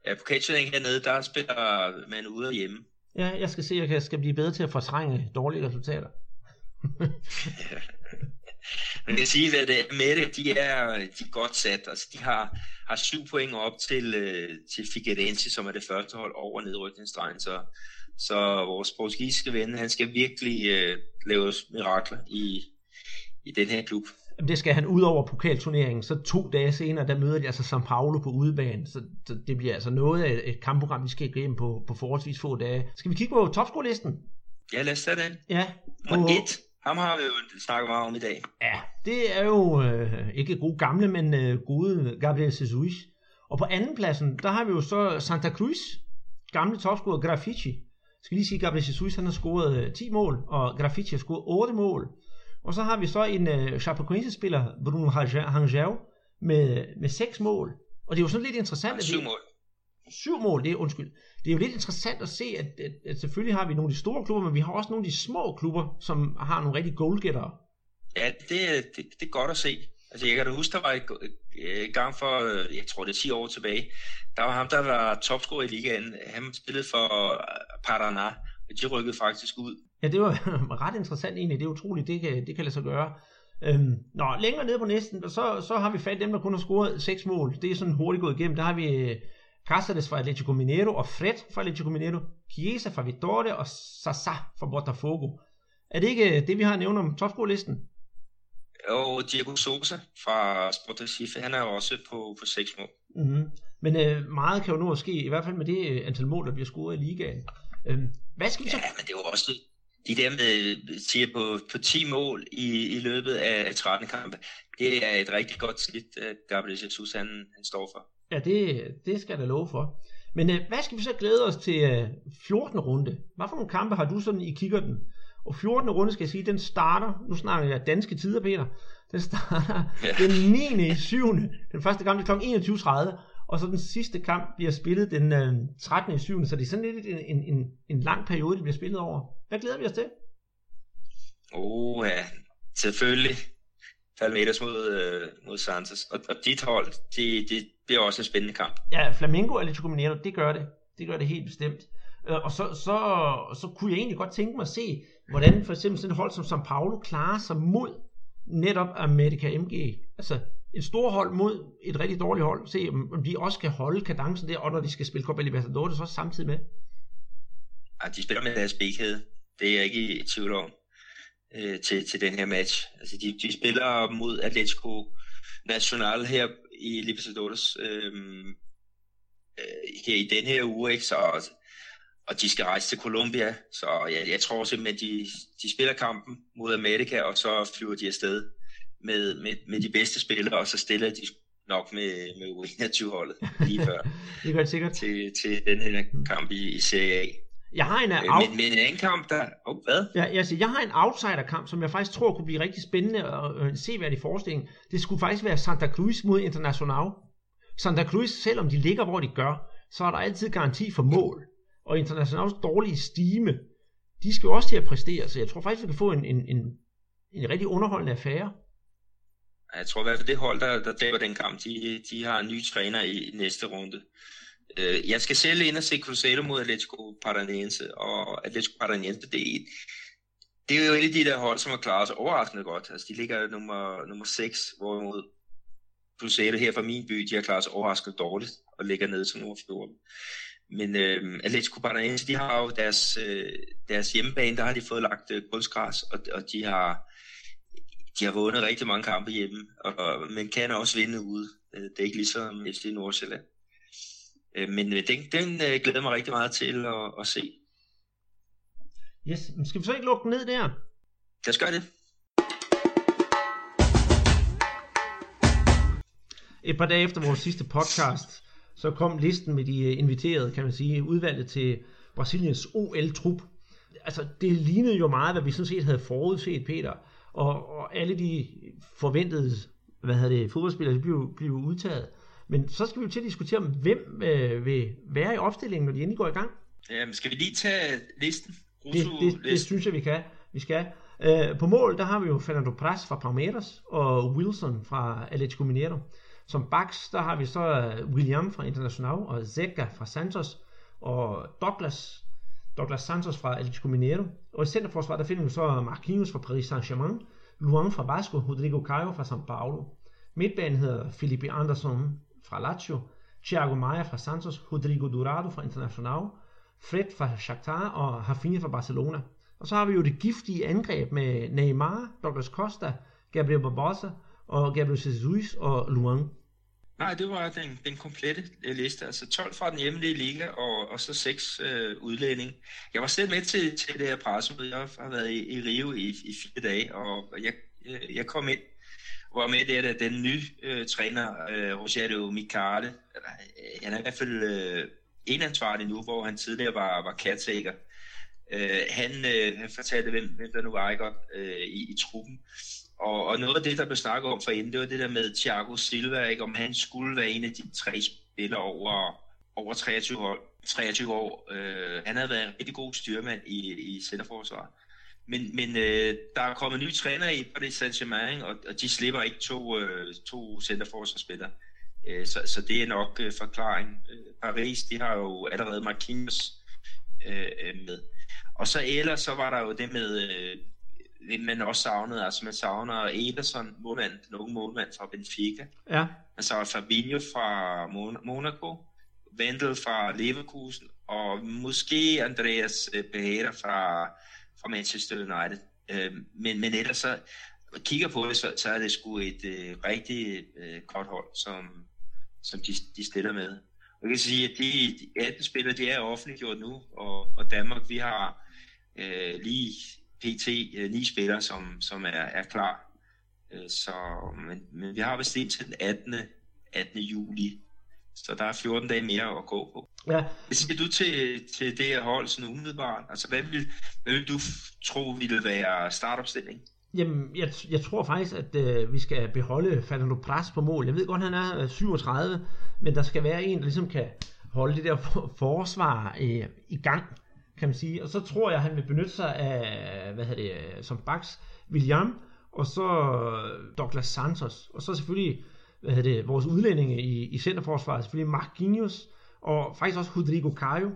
Ja, pokalturneringen hernede, der spiller man ude og hjemme. Ja, jeg skal se, at jeg skal blive bedre til at fortrænge dårlige resultater. Man kan sige, at det med det, de er, de er godt sat. Altså, de har, har syv point op til, øh, til Figueirense, som er det første hold over nedrykningsstregen. Så, så vores portugisiske ven, han skal virkelig øh, lave mirakler i, i den her klub. Det skal han ud over pokalturneringen. Så to dage senere, der møder de altså São Paulo på udebane. Så, så det bliver altså noget af et kampprogram, vi skal igennem på, på forholdsvis få dage. Skal vi kigge på topscore-listen? Ja, lad os tage den. Ja. Og et, ham har vi jo snakket meget om i dag. Ja, det er jo øh, ikke gode gamle, men øh, gode Gabriel Jesus. Og på andenpladsen, der har vi jo så Santa Cruz, gamle topscorer Graffiti. Jeg skal lige sige, at Gabriel Jesus han har scoret øh, 10 mål, og Graffiti har scoret 8 mål. Og så har vi så en øh, Chapecoense-spiller, Bruno Rangel, med, med 6 mål. Og det er jo sådan lidt interessant. Ja, syv mål. Syv mål, det er undskyld. Det er jo lidt interessant at se, at, at, at selvfølgelig har vi nogle af de store klubber, men vi har også nogle af de små klubber, som har nogle rigtig goalgettere. Ja, det, det, det er godt at se. Altså jeg kan da huske, der var et, gang for, øh, jeg tror det er 10 år tilbage, der var ham, der var topscorer i ligaen. Han spillede for Paraná, og de rykkede faktisk ud. Ja, det var ret interessant egentlig. Det er utroligt, det kan, det kan lade sig gøre. Øhm, nå, længere nede på næsten, så, så har vi fat dem, der kun har scoret 6 mål. Det er sådan hurtigt gået igennem. Der har vi øh, Cáceres fra Atletico Mineiro og Fred fra Atletico Mineiro, Chiesa fra Vitória og Sasa fra Botafogo. Er det ikke øh, det, vi har nævnt om topscore-listen? Og Diego Sosa fra Sport Recife, han er også på, på 6 mål. Mm-hmm. Men øh, meget kan jo nu ske, i hvert fald med det øh, antal mål, der bliver scoret i ligaen. Øhm, hvad skal vi så... Ja, men det er jo også de der med, siger på, på 10 mål i, i løbet af 13 kampe. Det er et rigtig godt skidt, Gabriel Jesus han, han står for. Ja, det, det skal jeg da love for. Men øh, hvad skal vi så glæde os til øh, 14. runde? Hvad for nogle kampe har du sådan i kikkerten? Og 14. runde skal jeg sige, den starter, nu snakker jeg danske tider, Peter, den starter ja. den 9. i 7. Den første kamp er kl. 21.30, og så den sidste kamp bliver spillet den øh, 13. i 7. Så det er sådan lidt en, en, en, en lang periode, det bliver spillet over. Hvad glæder vi os til? Åh oh, ja, selvfølgelig. Palmeiras mod, øh, mod Santos. Og, og dit hold, det, det bliver også en spændende kamp. Ja, Flamengo og Atletico Mineiro, det gør det. Det gør det helt bestemt. Øh, og så, så, så kunne jeg egentlig godt tænke mig at se, hvordan for eksempel sådan et hold som São Paulo klarer sig mod netop America MG. Altså, et stort hold mod et rigtig dårligt hold, se om de også kan holde kadencen der, og når de skal spille Copa Libertadores også samtidig med. Ja, de spiller med deres bækhed. Det er jeg ikke i tvivl om øh, til, til den her match. Altså, de, de spiller mod Atletico Nacional her i Libertadores øh, øh, her i den her uge, ikke? Så, og de skal rejse til Colombia, så jeg, jeg tror simpelthen, de, de spiller kampen mod Amerika, og så flyver de afsted med, med, med de bedste spillere, og så stiller de nok med, med U21-holdet lige før. det gør sikkert. Til, til den her kamp i, i Serie A. Jeg har en, øh, out... men, men en anden kamp, der... Oh, hvad? Ja, jeg, siger, jeg har en outsider-kamp, som jeg faktisk tror kunne blive rigtig spændende og øh, se hvad i forestillingen. Det skulle faktisk være Santa Cruz mod Internacional. Santa Cruz, selvom de ligger, hvor de gør, så er der altid garanti for mål. Og Internationals dårlige stime, de skal jo også til at præstere, så jeg tror faktisk, vi kan få en, en, en, en rigtig underholdende affære. Jeg tror i hvert fald, det hold, der, der dækker den kamp, de, de har en ny træner i næste runde. Øh, jeg skal selv ind og se Cruzeiro mod Atletico Paranaense, og Atletico Paranaense, det, er, det er jo et af de der hold, som har klaret sig overraskende godt. Altså, de ligger nummer, nummer 6, hvorimod Cruzeiro her fra min by, de har klaret sig overraskende dårligt, og ligger nede til nummer 14. Men øh, Atletico Paranaense, de har jo deres, øh, deres hjemmebane, der har de fået lagt øh, kunstgræs, og, og de har de har vundet rigtig mange kampe hjemme, og, men kan også vinde ude. Øh, det er ikke ligesom FC Nordsjælland. Øh, men øh, den, den øh, glæder mig rigtig meget til at, at se. Yes, men skal vi så ikke lukke den ned der? Lad os gøre det. Et par dage efter vores sidste podcast, så kom listen med de inviterede, kan man sige, udvalget til Brasiliens OL-trup. Altså, det lignede jo meget, hvad vi sådan set havde forudset, Peter. Og, og alle de forventede, hvad hedder det, fodboldspillere, de blev, blev udtaget. Men så skal vi jo til at diskutere, hvem øh, vil være i opstillingen, når de endelig går i gang. Jamen, skal vi lige tage listen? Det, det, det synes jeg, vi kan. Vi skal. Øh, på mål, der har vi jo Fernando Pras fra Palmeiras og Wilson fra Atletico Mineiro. Som backs, der har vi så øh, William fra Internacional og Zeka fra Santos og Douglas, Douglas Santos fra Atletico Mineiro. Og i centerforsvar, der finder vi så Marquinhos fra Paris Saint-Germain, Luan fra Vasco, Rodrigo Caio fra São Paulo. Midtbanen hedder Felipe Anderson fra Lazio, Thiago Maia fra Santos, Rodrigo Dorado fra Internacional, Fred fra Shakhtar og Rafinha fra Barcelona. Og så har vi jo det giftige angreb med Neymar, Douglas Costa, Gabriel Barbosa og Gabriel Jesus og Luan. Nej, det var den, den komplette øh, liste. Altså 12 fra den hjemlige liga, og, og så 6 øh, udlænding. Jeg var selv med til, til det her pressemøde. Jeg har været i, i Rio i, i fire dage, og jeg, jeg kom ind hvor med det, da den nye øh, træner, øh, Rogerio Micale, øh, han er i hvert fald øh, enansvarlig nu, hvor han tidligere var, var caretaker. Øh, han, øh, han fortalte, hvem, hvem der nu var ikke, øh, i, i truppen. Og, og noget af det, der blev snakket om for inden, det var det der med Thiago Silva, ikke, om han skulle være en af de tre spillere over, over 23 år. 23 år. Øh, han havde været en rigtig god styrmand i, i centerforsvaret. Men, men øh, der er kommet nye træner i Paris Saint-Germain, og, og de slipper ikke to, øh, to centerforsvarsspillere. Øh, så, så det er nok øh, forklaring. Øh, Paris, de har jo allerede Marquinhos øh, øh, med. Og så ellers, så var der jo det med, øh, det man også savnede, altså man savner Ederson, målmand, den unge målmand fra Benfica. Ja. Man savner Fabinho fra Monaco, Wendel fra Leverkusen, og måske Andreas øh, Pereira fra fra Manchester United. Øh, men, men ellers så, kigger på det, så, så er det sgu et øh, rigtig øh, godt hold, som, som de, de stiller med. Og jeg kan sige, at de, de 18 spillere, de er offentliggjort nu, og, og Danmark, vi har øh, lige pt. Øh, ni spillere, som, som er, er klar. Øh, så, men, men vi har bestemt til den 18. 18. juli så der er 14 dage mere at gå på. Ja. Hvad siger du til, til det her hold sådan umiddelbart? Altså, hvad vil, hvad vil du tro ville være startopstilling? Jamen, jeg, jeg tror faktisk, at øh, vi skal beholde Fernando Pras på mål. Jeg ved godt, han er 37, øh, men der skal være en, der ligesom kan holde det der forsvar øh, i gang, kan man sige. Og så tror jeg, at han vil benytte sig af, hvad hedder det, øh, som backs, William, og så Douglas Santos, og så selvfølgelig hvad hedder det, vores udlændinge i, i centerforsvaret, selvfølgelig Marquinhos, og faktisk også Rodrigo Caio.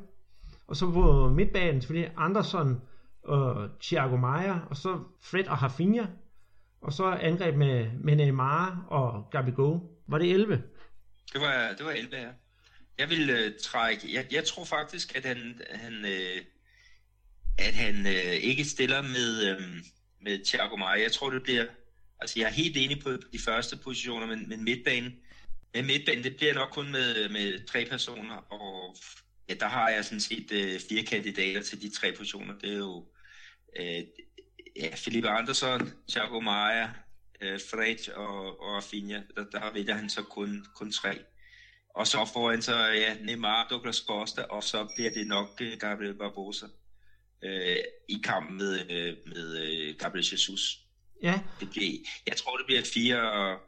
Og så på midtbanen selvfølgelig Anderson og Thiago Maia, og så Fred og Rafinha. Og så angreb med, med Neymar og Gabigol. Var det 11? Det var, det var 11, ja. Jeg vil øh, trække... Jeg, jeg tror faktisk, at han, han, øh, at han øh, ikke stiller med, øh, med Thiago Maia. Jeg tror, det bliver... Altså, jeg er helt enig på, på de første positioner, men, men midtbanen... Men midtbanen, det bliver nok kun med, med tre personer, og ja, der har jeg sådan set øh, fire kandidater til de tre positioner. Det er jo øh, ja, Philippe Andersson, Thiago Maia, øh, Fred og, og Rafinha. Der, der vælger han så kun, kun tre. Og så foran så ja, Neymar, Douglas Costa, og så bliver det nok øh, Gabriel Barbosa øh, i kampen med, øh, med øh, Gabriel Jesus. Ja. Det bliver, jeg tror, det bliver 4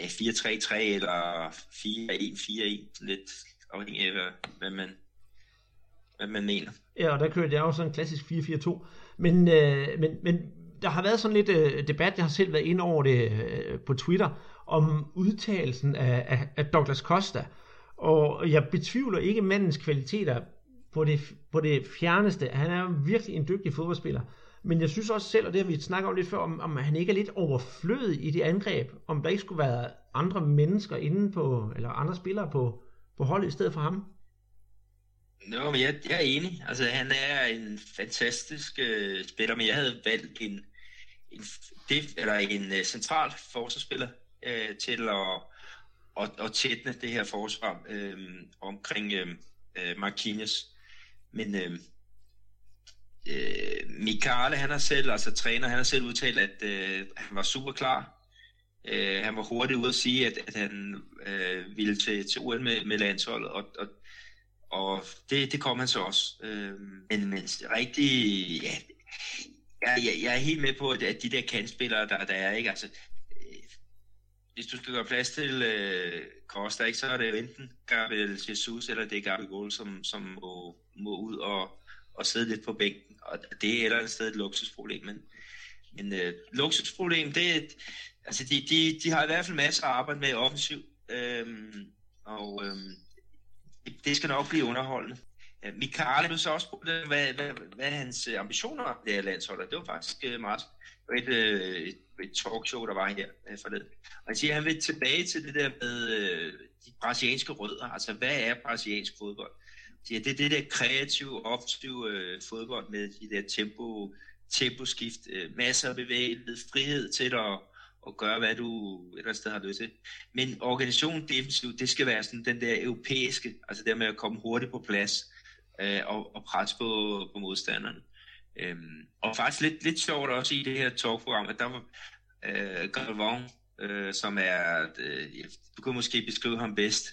ja, 4-3-3 eller 4-1-4-1, lidt afhængig af, hvad, man, hvad man mener. Ja, og der kører det også sådan en klassisk 4-4-2. Men, øh, men, men der har været sådan lidt øh, debat, jeg har selv været inde over det øh, på Twitter, om udtalelsen af, af, af Douglas Costa. Og jeg betvivler ikke mandens kvaliteter på det, på det fjerneste. Han er virkelig en dygtig fodboldspiller. Men jeg synes også selv, og det har vi snakket om lidt før, om, om han ikke er lidt overflødig i det angreb. Om der ikke skulle være andre mennesker inde på, eller andre spillere på, på holdet i stedet for ham. Nå, men jeg, jeg er enig. Altså, han er en fantastisk øh, spiller, men jeg havde valgt en, en, det, eller en uh, central forsvarsspiller øh, til at, at, at tætne det her forsvar øh, omkring øh, uh, Marquinhos. Men øh, Øh, Mikale, han har selv, altså træner, han har selv udtalt, at øh, han var super klar. Øh, han var hurtigt ude at sige, at, at han øh, ville til, til OL med, med landsholdet, og, og og det, det kom han så også. Øh, men, men rigtig, ja, jeg, jeg, jeg er helt med på, at, at de der kantspillere, der, der er, ikke, altså, øh, hvis du skal gøre plads til øh, Costa, ikke, så er det jo enten Gabriel Jesus, eller det er Gabriel Gold, som, som må, må ud og, og sidde lidt på bænken. Og det er et eller andet sted et luksusproblem, men, men øh, luksusproblem, det er, altså de, de, de har i hvert fald masser at arbejde med offensiv, øhm, og øhm, det skal nok blive underholdende. Mikael blev så også spurgt, hvad, hvad, hvad hans øh, ambitioner var det her landshold, det var faktisk øh, meget et, øh, et, et talkshow, der var her øh, forleden. Og han siger, at han vil tilbage til det der med øh, de brasilianske rødder, altså hvad er brasiliansk fodbold? Ja, det er det der kreative, offensive øh, fodbold med de der tempo, temposkift, øh, masser af bevægelighed, frihed til at at gøre, hvad du ellers sted har lyst til. Men organisationen defensivt, det skal være sådan den der europæiske, altså der med at komme hurtigt på plads øh, og, og presse på, på modstanderne. Øhm, og faktisk lidt, lidt sjovt også i det her talkprogram, at der var øh, Galvan, øh, som er, øh, du kan måske beskrive ham bedst.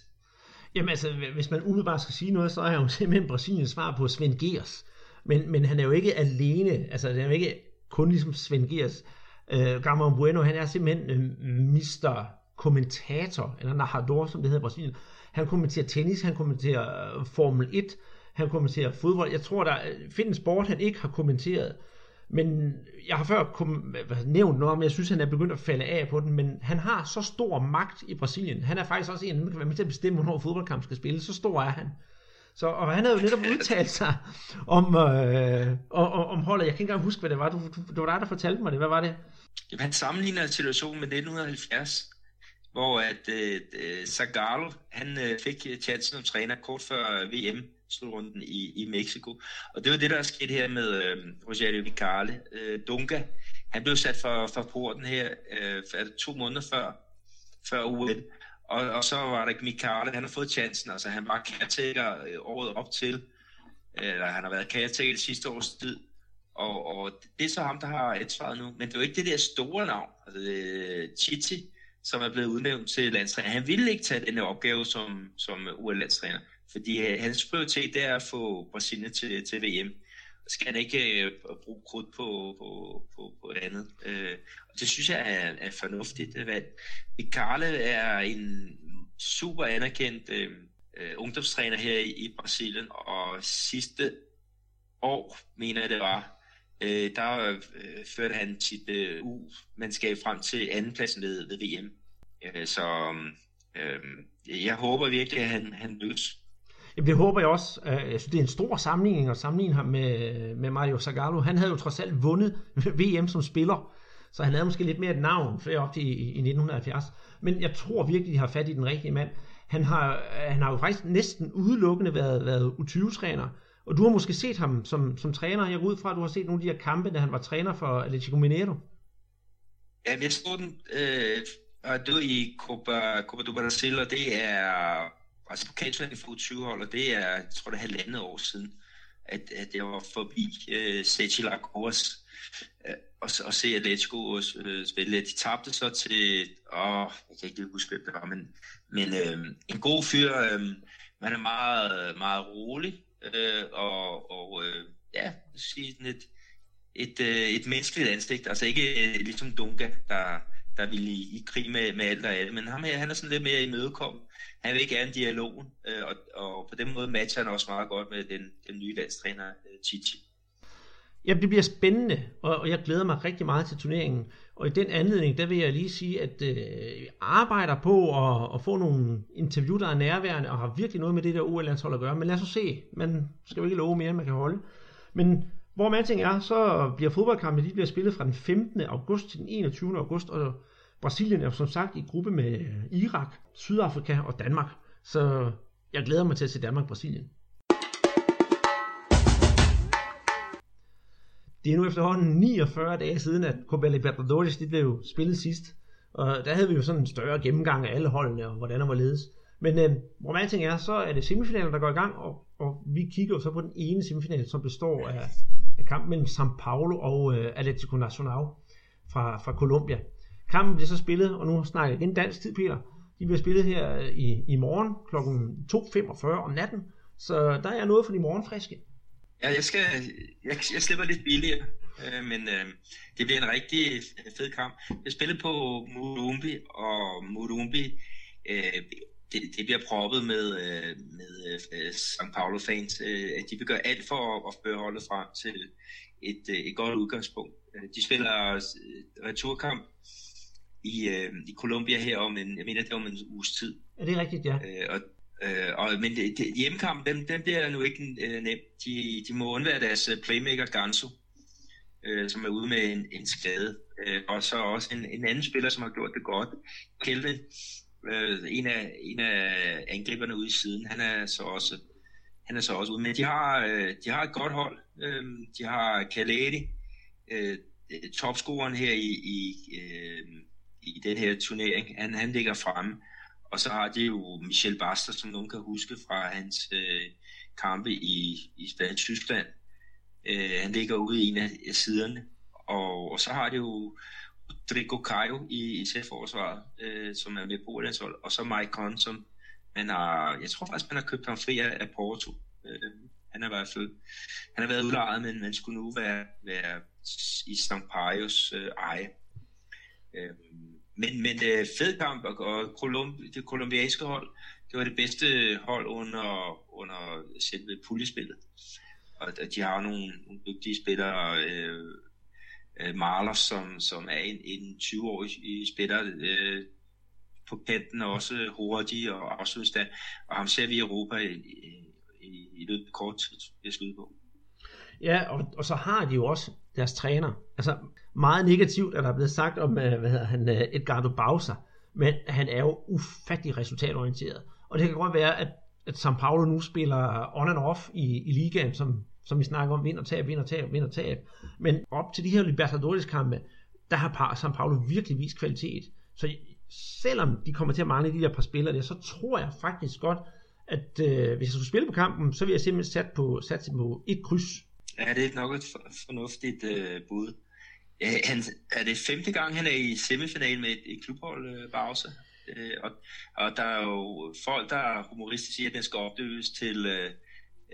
Jamen altså, hvis man umiddelbart skal sige noget, så er han jo simpelthen Brasiliens svar på Svend Gers. Men, men han er jo ikke alene, altså det er jo ikke kun ligesom Svend Gers. Øh, Gamon Bueno, han er simpelthen øh, mister kommentator, eller narrador, som det hedder i Brasilien. Han kommenterer tennis, han kommenterer øh, Formel 1, han kommenterer fodbold. Jeg tror, der øh, findes sport, han ikke har kommenteret. Men jeg har før kom, nævnt noget om, jeg synes, han er begyndt at falde af på den, men han har så stor magt i Brasilien. Han er faktisk også en, der kan være med til at bestemme, hvornår fodboldkamp skal spilles. Så stor er han. Så, og han havde jo netop udtalt sig om, øh, om, om holdet. Jeg kan ikke engang huske, hvad det var. Du, du, det var dig, der fortalte mig det. Hvad var det? Jamen, han sammenligner situationen med 1970, hvor at øh, øh, Zagallo, han øh, fik øh, chancen som træner kort før øh, VM slutrunden i, i Mexico. Og det var det, der er sket her med øh, Rogerio Vicale. Øh, Dunga, han blev sat for, for porten her øh, for to måneder før, før UN. Og, og så var der Mikale, han har fået chancen, altså han var caretaker øh, året op til, øh, eller han har været caretaker det sidste års tid, og, og det er så ham, der har ansvaret nu. Men det er jo ikke det der store navn, altså Chichi, som er blevet udnævnt til landstræner. Han ville ikke tage den opgave som, som UL-landstræner, fordi øh, hans prioritet er at få Brasilien til, til VM. Skal han ikke øh, bruge krudt på, på, på, på andet. Øh, og det synes jeg er, er fornuftigt. Øh, Carle er en super anerkendt øh, øh, ungdomstræner her i, i Brasilien, og sidste år, mener jeg det var, øh, der øh, førte han sit øh, U-mandskab frem til andenpladsen ved, ved VM. Øh, så øh, jeg håber virkelig, at han, han lykkes. Jamen det håber jeg også. Øh, jeg synes, det er en stor sammenligning at sammenligne ham med, med Mario Zagallo. Han havde jo trods alt vundet VM som spiller. så han havde måske lidt mere et navn før op til i, i 1970. Men jeg tror virkelig, de har fat i den rigtige mand. Han har, øh, han har jo faktisk næsten udelukkende været, været U20-træner, og du har måske set ham som, som træner. Jeg går ud fra, at du har set nogle af de her kampe, da han var træner for Atletico Mineiro. Ja, jeg så den, øh, og det i Copa, Copa do Brasil, og det er altså pokaltræning for U20-hold, og det er, jeg tror det er halvandet år siden, at, at jeg var forbi øh, Sechi Lagos øh, og, og se Atletico øh, spille. De tabte så til, åh, jeg kan ikke huske, hvem det var, men, men øh, en god fyr, øh, man er meget, meget rolig, øh, og, og øh, ja, sige sådan et, et, øh, et menneskeligt ansigt, altså ikke øh, ligesom Dunga, der, der ville i, i krig med, med alt og alt, men ham her, han er sådan lidt mere imødekommet. Han vil gerne dialogen, øh, og, og på den måde matcher han også meget godt med den, den nye landstræner, øh, Titi. Ja, det bliver spændende, og jeg glæder mig rigtig meget til turneringen. Og i den anledning, der vil jeg lige sige, at øh, jeg arbejder på at, at få nogle interview, der er nærværende, og har virkelig noget med det der OL-landshold at gøre. Men lad os se, man skal jo ikke love mere, end man kan holde. Men hvor man er, så bliver fodboldkampe, de bliver spillet fra den 15. august til den 21. august, og Brasilien er som sagt i gruppe med Irak, Sydafrika og Danmark. Så jeg glæder mig til at se Danmark-Brasilien. Det er nu efterhånden 49 dage siden, at Copa Libertadores de blev spillet sidst. Og der havde vi jo sådan en større gennemgang af alle holdene, og hvordan og hvorledes. Men øh, hvor ting er, så er det semifinalen, der går i gang, og, og vi kigger jo så på den ene semifinal, som består af, af kampen mellem São Paulo og øh, Atlético Nacional fra, fra Colombia. Kampen bliver så spillet, og nu snakker jeg igen dansk tid, Peter. De bliver spillet her øh, i, i morgen kl. 2.45 om natten, så der er noget for de morgenfriske. Ja, jeg, skal, jeg, jeg slipper lidt billigere, øh, men øh, det bliver en rigtig øh, fed kamp. Jeg spiller på Murumbi, og Murumbi, øh, det, det bliver proppet med, øh, med øh, St. Paulo-fans. Øh, de vil gøre alt for at, at føre holdet frem til et, øh, et godt udgangspunkt. Øh, de spiller øh, returkamp i, øh, i Colombia her om en, jeg mener, det er om en uges tid. Er det rigtigt, ja? Øh, og, øh, og, men det, det, hjemmekampen, den, den bliver nu ikke øh, nem. De, de må undvære deres øh, playmaker Ganso, øh, som er ude med en, en skade. Øh, og så også en, en anden spiller, som har gjort det godt, Kelvin, øh, en, af, en af angriberne ude i siden, han er så også han er så også ude. Men de har, øh, de har et godt hold. Øh, de har Kaledi, øh, topscoren her i, i øh, i den her turnering. Han, han ligger fremme. Og så har de jo Michel Baster, som nogen kan huske fra hans øh, kampe i, i Spansk Tyskland. Øh, han ligger ude i en af, af siderne. Og, og så har de jo Rodrigo Caio i, i selvforsvaret, øh, som er med på hold. Og så Mike Conn, som man har, jeg tror faktisk, man har købt ham fri af, af Porto. Øh, han har været hvert han har været udlejet, men man skulle nu være, være i Stamparios øh, eje. Øh, men, men øh, fed kamp, og, og Colum, det kolumbianske hold, det var det bedste hold under, under selve puljespillet. Og de har nogle, nogle dygtige spillere, øh, øh, Marler, som, som er en, en 20-årig spiller øh, på kanten, og også hurtig og afslutningsstand. Og ham ser vi i Europa i, i, i løbet af kort tid, jeg skyde på. Ja, og, og så har de jo også deres træner. Altså meget negativt, er der blevet sagt om, øh, hvad hedder han, øh, Edgardo Bausa, men han er jo ufattelig resultatorienteret. Og det kan godt være, at, at São Paulo nu spiller on and off i, i ligaen, som, som vi snakker om, vinder, tab, vinder, tab, vinder, tab. Men op til de her Libertadores-kampe, der har São Paulo virkelig vist kvalitet. Så selvom de kommer til at mangle de der par spillere der, så tror jeg faktisk godt, at øh, hvis jeg skulle spille på kampen, så vil jeg simpelthen sat på, sat på et kryds Ja, det er nok et fornuftigt øh, bud. Ja, han, er det femte gang, han er i semifinalen med et, et klubhold, øh, Barse? Øh, og, og der er jo folk, der humoristisk siger, at den skal opdøves til øh,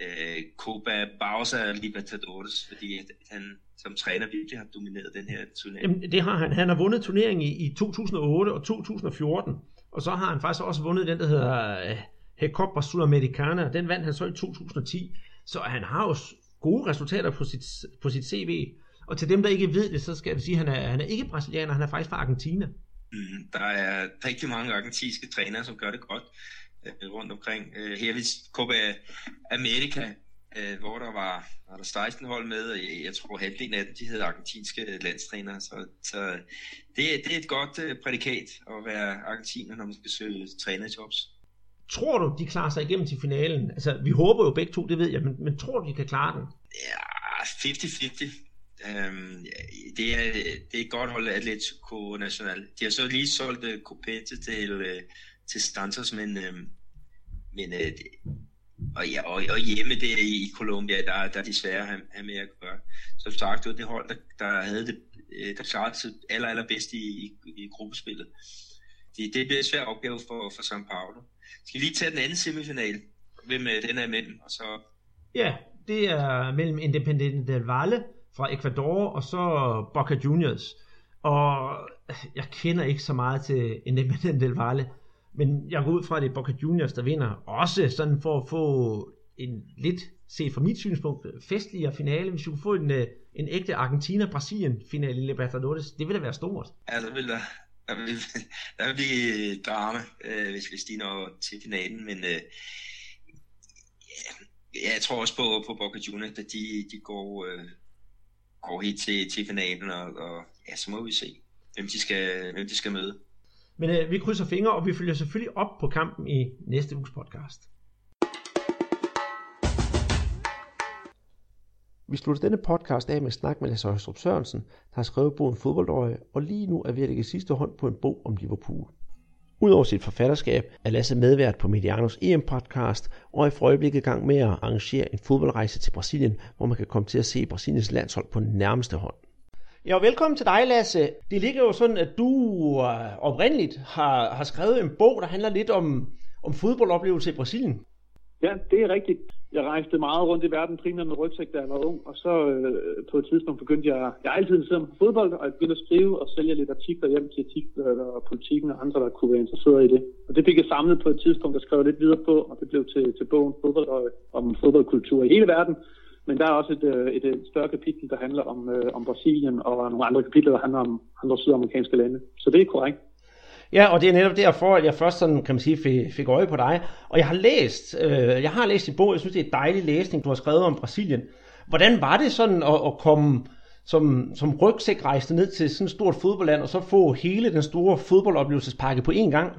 øh, Copa Bausa Libertadores, fordi at han som træner virkelig har domineret den her turnering. Jamen, det har han. Han har vundet turneringen i, i 2008 og 2014, og så har han faktisk også vundet den, der hedder øh, Copa Sudamericana. Den vandt han så i 2010. Så han har jo gode resultater på sit, på sit CV. Og til dem, der ikke ved det, så skal jeg sige, at han er, han er ikke brasilianer, han er faktisk fra Argentina. Mm, der er rigtig mange argentinske trænere, som gør det godt øh, rundt omkring. Øh, her ved Copa America øh, hvor der var, var der 16 hold med, og jeg, jeg tror halvdelen af dem, de hedder argentinske landstrænere, så, så det, det er et godt uh, prædikat at være argentiner, når man skal søge trænerjobs. Tror du, de klarer sig igennem til finalen? Altså, vi håber jo begge to, det ved jeg, men, men tror du, de kan klare den? Ja, 50-50. Um, det, er, det er et godt hold Atletico Nacional. De har så lige solgt uh, Copete til, uh, til Stantos, øhm, men, øh, men øh, og, ja, og, og hjemme der i Colombia, der, der er de svære at have, have med at gøre. Som sagt, det var det hold, der, der havde det, øh, der klarede sig aller, allerbedst i, i, i gruppespillet. Det, det bliver en svær opgave for, for São Paulo. Skal vi lige tage den anden semifinal? Hvem øh, den er mellem? Og så... Ja, det er mellem Independiente del Valle fra Ecuador og så Boca Juniors. Og jeg kender ikke så meget til Independiente del Valle, men jeg går ud fra, at det er Boca Juniors, der vinder. Også sådan for at få en lidt, set fra mit synspunkt, festligere finale. Hvis vi kunne få en, øh, en ægte Argentina-Brasilien-finale i Libertadores, det ville da være stort. Ja, det ville der. Der vil, der vil blive drama, øh, hvis, vi stiger til finalen, men øh, ja, jeg tror også på, på Boca Juniors, at de, de går, øh, går helt til, til finalen, og, og ja, så må vi se, hvem de skal, hvem de skal møde. Men øh, vi krydser fingre, og vi følger selvfølgelig op på kampen i næste uges podcast. Vi slutter denne podcast af med snak med Lasse Højstrup Sørensen, der har skrevet bogen Fodboldøje, og lige nu er ved at lægge sidste hånd på en bog om Liverpool. Udover sit forfatterskab er Lasse medvært på Medianos EM-podcast og er i øjeblikket i gang med at arrangere en fodboldrejse til Brasilien, hvor man kan komme til at se Brasiliens landshold på nærmeste hånd. Ja, velkommen til dig, Lasse. Det ligger jo sådan, at du øh, oprindeligt har, har skrevet en bog, der handler lidt om, om fodboldoplevelse i Brasilien. Ja, det er rigtigt. Jeg rejste meget rundt i verden, primært med rygsæk, da jeg var ung, og så øh, på et tidspunkt begyndte jeg, jeg er altid interesseret på fodbold, og jeg begyndte at skrive og sælge lidt artikler hjem til artikler og politikken og andre, der kunne være interesseret i det. Og det fik jeg samlet på et tidspunkt og skrev lidt videre på, og det blev til, til bogen Fodbold og, om fodboldkultur i hele verden. Men der er også et, øh, et, et større kapitel, der handler om, øh, om Brasilien, og nogle andre kapitler, der handler om andre sydamerikanske lande. Så det er korrekt. Ja, og det er netop derfor, at jeg først sådan, kan man sige, fik, fik øje på dig. Og jeg har læst, øh, jeg har læst din bog, jeg synes, det er en dejlig læsning, du har skrevet om Brasilien. Hvordan var det sådan at, at komme som, som rygsækrejste ned til sådan et stort fodboldland, og så få hele den store fodboldoplevelsespakke på én gang?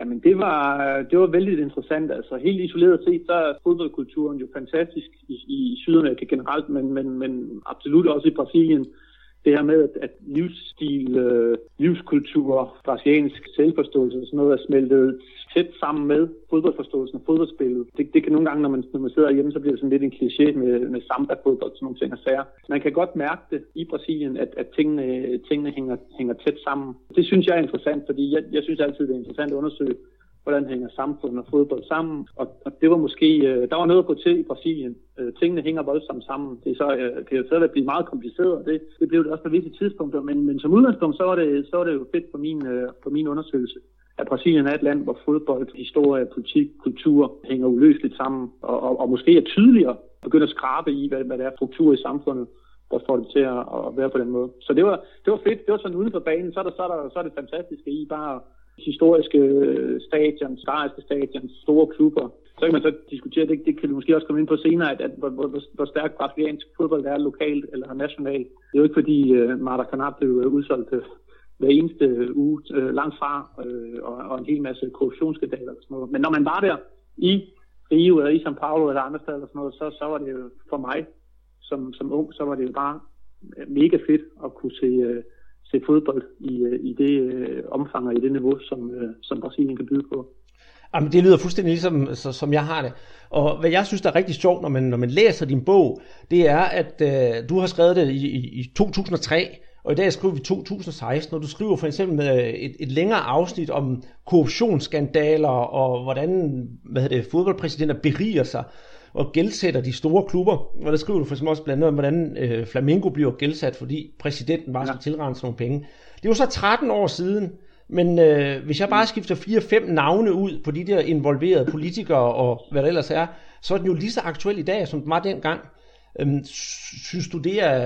Jamen det var, det var vældig interessant. Altså helt isoleret set, så er fodboldkulturen jo fantastisk i, i Sydamerika generelt, men, men, men absolut også i Brasilien det her med, at, livsstil, øh, livskultur, brasiliansk selvforståelse og sådan noget er smeltet tæt sammen med fodboldforståelsen og fodboldspillet. Det, det kan nogle gange, når man, når man sidder hjemme, så bliver det sådan lidt en kliché med, med samba-fodbold og sådan nogle ting og sager. Man kan godt mærke det i Brasilien, at, at tingene, tingene hænger, hænger tæt sammen. Det synes jeg er interessant, fordi jeg, jeg synes altid, det er interessant at undersøge, hvordan hænger samfundet og fodbold sammen. Og, og det var måske, øh, der var noget at gå til i Brasilien. Øh, tingene hænger voldsomt sammen. Det er så, øh, kan jo stadigvæk blive meget kompliceret, og det, det blev det også på visse tidspunkter. Men, men som udgangspunkt, så var det, så var det jo fedt for min, øh, for min undersøgelse at Brasilien er et land, hvor fodbold, historie, politik, kultur hænger uløseligt sammen, og, og, og måske er tydeligere begynder at skrabe i, hvad, hvad der er struktur i samfundet, der får det til at, at være på den måde. Så det var, det var fedt. Det var sådan uden for banen, så er, der, så er, der, så er det fantastiske i bare historiske øh, stadion, stariske stadion, store klubber. Så kan man så diskutere, det, det kan vi måske også komme ind på senere, at, at hvor, hvor, hvor stærk brasiliansk fodbold er lokalt eller nationalt. Det er jo ikke fordi uh, Maracanã blev øh, udsolgt hver eneste øh, uge øh, langt fra, øh, og, og en hel masse korruptionsskandaler og sådan noget. Men når man var der i Rio eller i São Paulo eller andre steder, eller sådan noget, så, så var det jo for mig som, som ung, så var det jo bare mega fedt at kunne se, øh, se fodbold i, øh, i det øh, omfang og i det niveau, som, øh, som Brasilien kan byde på. Jamen, det lyder fuldstændig ligesom, så, som jeg har det. Og hvad jeg synes, der er rigtig sjovt, når man, når man læser din bog, det er, at øh, du har skrevet det i, i, i 2003, og i dag skriver vi 2016, og du skriver for eksempel med et, et længere afsnit om korruptionsskandaler og hvordan hvad hedder det, fodboldpræsidenter beriger sig og gældsætter de store klubber. Og der skriver du for eksempel også blandt andet om, hvordan øh, Flamingo bliver gældsat, fordi præsidenten bare skal ja. tilrense nogle penge. Det er jo så 13 år siden, men øh, hvis jeg bare skifter 4-5 navne ud på de der involverede politikere og hvad der ellers er, så er den jo lige så aktuel i dag, som den var dengang. Øhm, synes du, det er,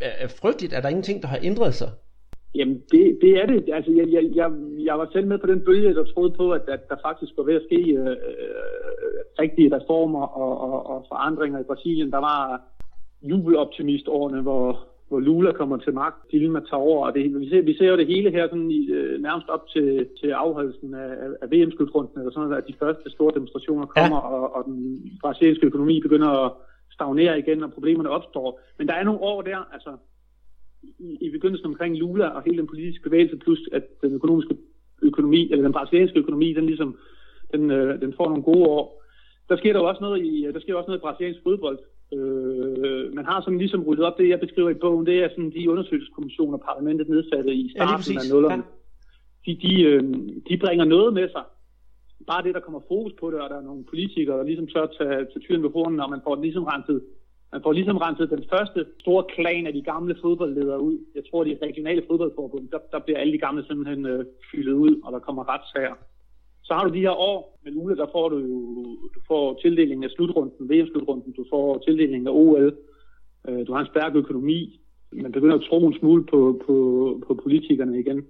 er, er frygteligt? Er der ingenting, der har ændret sig? Jamen, det, det er det. Altså, jeg, jeg, jeg, jeg var selv med på den bølge, der troede på, at, at der faktisk var ved at ske øh, øh, rigtige reformer og, og, og forandringer i Brasilien. Der var jubeloptimistårene, hvor, hvor Lula kommer til magt, Dilma tager over, og det, vi, ser, vi ser jo det hele her sådan i, øh, nærmest op til, til afholdelsen af, af VM-slutrunden, eller sådan noget, at de første store demonstrationer kommer, ja. og, og den brasilianske økonomi begynder at stagnere igen, og problemerne opstår. Men der er nogle år der, altså i, i begyndelsen omkring Lula og hele den politiske bevægelse, plus at den økonomiske økonomi, eller den brasilianske økonomi, den ligesom, den, øh, den får nogle gode år. Der sker der jo også noget i, der sker også noget i brasiliansk fodbold. Øh, man har sådan ligesom ryddet op, det jeg beskriver i bogen, det er sådan de undersøgelseskommissioner, parlamentet nedsatte i starten ja, af nullerne. Ja. De, de, øh, de bringer noget med sig. Bare det, der kommer fokus på det, og der er nogle politikere, der ligesom tør tage, tage tyren ved hornene, og man får ligesom renset man får ligesom renset den første store klan af de gamle fodboldledere ud. Jeg tror, de regionale fodboldforbund, der, der bliver alle de gamle simpelthen øh, fyldet ud, og der kommer retssager. Så har du de her år med Lule, der får du jo du får tildelingen af slutrunden, VM-slutrunden, du får tildelingen af OL, øh, du har en stærk økonomi, man begynder at tro en smule på, på, på politikerne igen.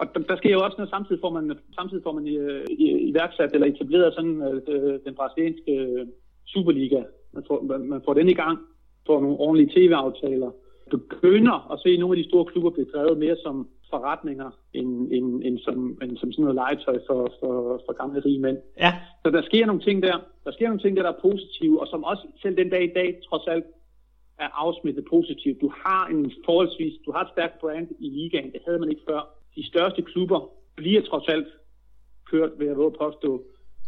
Og der, der sker jo også noget, samtidig får man, samtidig får man i, øh, i, iværksat eller etableret sådan øh, den brasilianske øh, Superliga. Man får, man får den i gang, får nogle ordentlige tv-aftaler, begynder at se nogle af de store klubber blive drevet mere som forretninger end, end, end, som, end som sådan noget legetøj for, for, for gamle rige mænd. Ja. Så der sker nogle ting der. Der sker nogle ting der, der er positive, og som også selv den dag i dag trods alt er afsmittet positivt. Du har en forholdsvis, du har et stærkt brand i ligaen, det havde man ikke før. De største klubber bliver trods alt kørt, ved at våge påstå,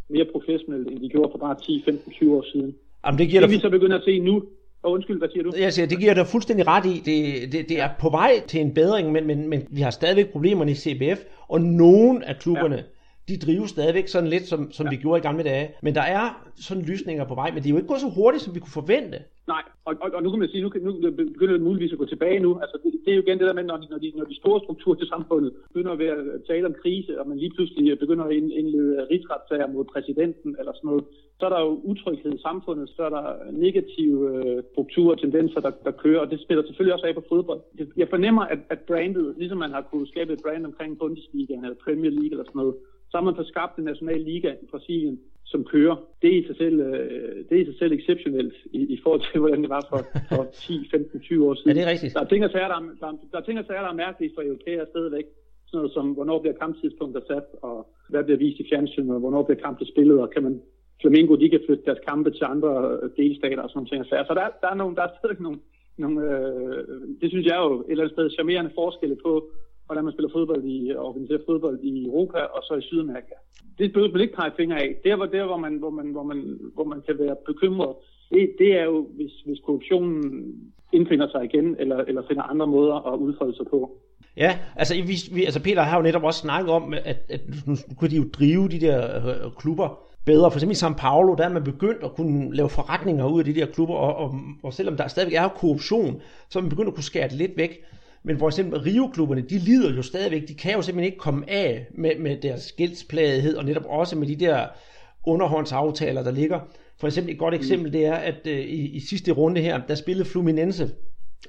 mere professionelt, end de gjorde for bare 10, 15, 20 år siden. Jamen, det giver det, vi så begynder at se nu, og undskyld, hvad siger du? Jeg siger, det giver dig fuldstændig ret i. Det, det, det er på vej til en bedring, men, men, men vi har stadigvæk problemerne i CBF, og nogle af klubberne, ja de drives stadigvæk sådan lidt, som, som ja. vi gjorde i gamle dage. Men der er sådan lysninger på vej, men det er jo ikke gået så hurtigt, som vi kunne forvente. Nej, og, og, og nu kan man sige, nu, nu begynder det muligvis at gå tilbage nu. Altså, det, det er jo igen det der med, når de, når de, når de store strukturer til samfundet begynder at være, tale om krise, og man lige pludselig begynder at indlede rigsretssager mod præsidenten eller sådan noget, så er der jo utryghed i samfundet, så er der negative øh, strukturer og tendenser, der, der kører, og det spiller selvfølgelig også af på fodbold. Jeg fornemmer, at, at brandet, ligesom man har kunnet skabe et brand omkring Bundesliga eller Premier League eller sådan noget, så har man fået skabt en national liga i Brasilien, som kører. Det er i sig selv, øh, det er i sig selv exceptionelt i, i forhold til, hvordan det var for, for 10, 15, 20 år siden. Ja, det er rigtigt. Der er ting og sager, der, er, der, der, er ting og sager, der er mærkelige for europæere stadigvæk. Sådan noget som, hvornår bliver kamptidspunkter sat, og hvad bliver vist i fjernsynet, og hvornår bliver kampe spillet, og kan man Flamengo, de kan flytte deres kampe til andre øh, delstater og sådan noget. Så der, der, er nogle, der er stadig nogle, nogle øh, det synes jeg er jo et eller andet sted charmerende forskelle på, hvordan man spiller fodbold i, organiserer fodbold i Europa og så i Sydamerika. Det bør man ikke pege fingre af. Det var der, hvor man, hvor man, hvor man, hvor man kan være bekymret. Det, det er jo, hvis, hvis korruptionen indfinder sig igen, eller, eller finder andre måder at udfolde sig på. Ja, altså, vi, vi, altså Peter har jo netop også snakket om, at, at nu kunne de jo drive de der øh, klubber bedre. For eksempel i São Paulo, der er man begyndt at kunne lave forretninger ud af de der klubber, og, og, og selvom der stadigvæk er korruption, så er man begyndt at kunne skære det lidt væk. Men for eksempel Rio-klubberne, de lider jo stadigvæk. De kan jo simpelthen ikke komme af med, med deres gældsplagethed, og netop også med de der underhåndsaftaler, der ligger. For eksempel et godt eksempel, det er, at uh, i, i sidste runde her, der spillede Fluminense.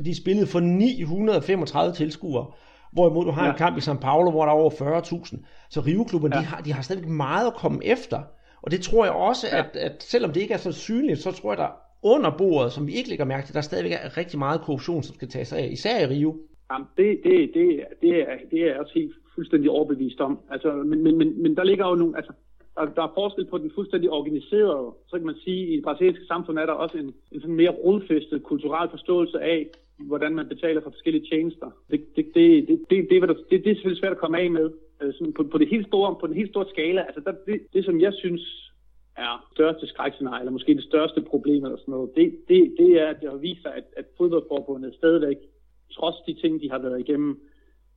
De spillede for 935 tilskuere. Hvorimod du har ja. en kamp i São Paulo, hvor der er over 40.000. Så Rio-klubberne, ja. de, har, de har stadigvæk meget at komme efter. Og det tror jeg også, ja. at, at selvom det ikke er så synligt, så tror jeg, der under bordet, som vi ikke lægger mærke til, der stadigvæk er rigtig meget korruption, som skal tage sig af, især i Rio. Jamen, det, det, det, det, er, det er jeg også helt fuldstændig overbevist om. Altså, men, men, men, men der ligger jo nogle, altså, der, der er forskel på den fuldstændig organiserede, så kan man sige, i det brasilianske samfund er der også en, en sådan mere rodfæstet kulturel forståelse af, hvordan man betaler for forskellige tjenester. Det, det, det, det, det, det, det, det er selvfølgelig svært at komme af med. Øh, sådan på, på, det helt store, på den helt store skala, altså der, det, det, som jeg synes er største skrækscenarie, eller måske det største problem eller sådan noget, det, det, det er, at det har vist sig, at, at fodboldforbundet stadigvæk trods de ting, de har været igennem,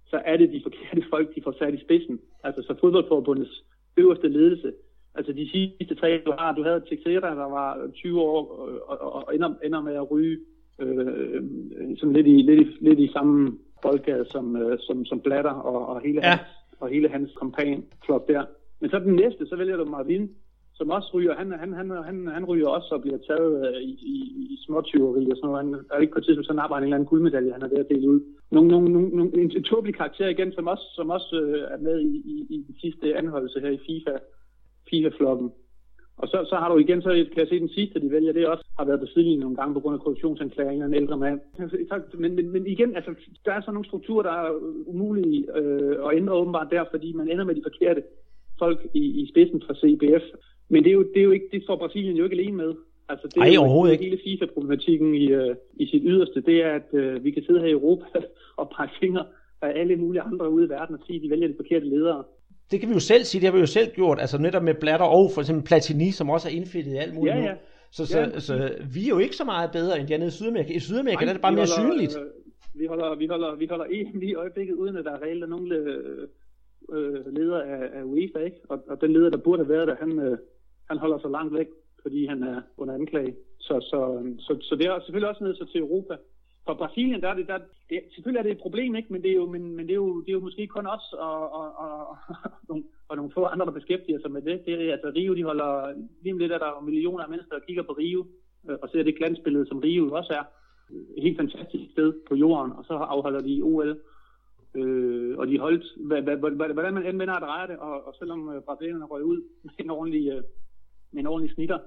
så er det de forkerte folk, de får sat i spidsen. Altså så fodboldforbundets øverste ledelse. Altså de sidste tre, du har, du havde Teixeira, der var 20 år og, og, og ender, ender med at ryge øh, sådan lidt i, lidt, i, lidt i samme boldgade som, øh, som, som Blatter og, og hele, ja. hans, og hele hans kompan flot der. Men så den næste, så vælger du Marvin, som også ryger, han, han, han, han, han ryger også og bliver taget øh, i, i, i småtyveri og sådan noget. Han er ikke på et tidspunkt, så napper han en eller anden guldmedalje, han er ved at dele ud. Nogle, nogle, nogle, nogle, en, en tåbelig karakter igen, som også, som også øh, er med i, i, i den sidste anholdelse her i FIFA, FIFA-floppen. Og så, så har du igen, så kan jeg se den sidste, de vælger, det også har været på sidelinjen nogle gange på grund af korruptionsanklager, en ældre mand. Altså, men, men, men igen, altså, der er sådan nogle strukturer, der er umulige øh, at ændre åbenbart der, fordi man ender med de forkerte folk i, i spidsen fra CBF. Men det er jo, det er jo ikke, det får Brasilien jo ikke alene med. Altså, det Ej, er jo overhovedet ikke. hele FIFA-problematikken i, uh, i sit yderste, det er, at uh, vi kan sidde her i Europa og pege fingre af alle mulige andre ude i verden og sige, at de vælger de forkerte ledere. Det kan vi jo selv sige, det har vi jo selv gjort, altså netop med Blatter og for eksempel Platini, som også er indfittet i alt muligt Ja, nu. ja. Så, så, Ja. så, vi er jo ikke så meget bedre end de andre i Sydamerika. I Sydamerika der er det bare mere holder, synligt. øh, Vi holder, vi holder, vi holder EM i øjeblikket, uden at der er reelt er nogen øh, øh, leder af, af UEFA, ikke? Og, og den leder, der burde have været der, han, øh, han holder sig langt væk, fordi han er under anklage. Så, så, øhm, så, så det er selvfølgelig også ned så til Europa. For Brasilien, der er det, der, det, selvfølgelig er det et problem, ikke? Men det er jo, men, men det er jo, det er jo måske kun os og, og, og, og, og nogle få andre, der beskæftiger sig med det. det er, altså Rio, de holder, lige om lidt er der jo millioner af mennesker, der kigger på Rio, øh, og ser det glansbillede, som Rio også er et helt fantastisk sted på jorden, og så afholder de OL. Øh, og de holdt, hvordan man end vender og drejer det, og, og selvom øh, brasilianerne røg ud med en ordentlig, øh, med en ordentlig snitter,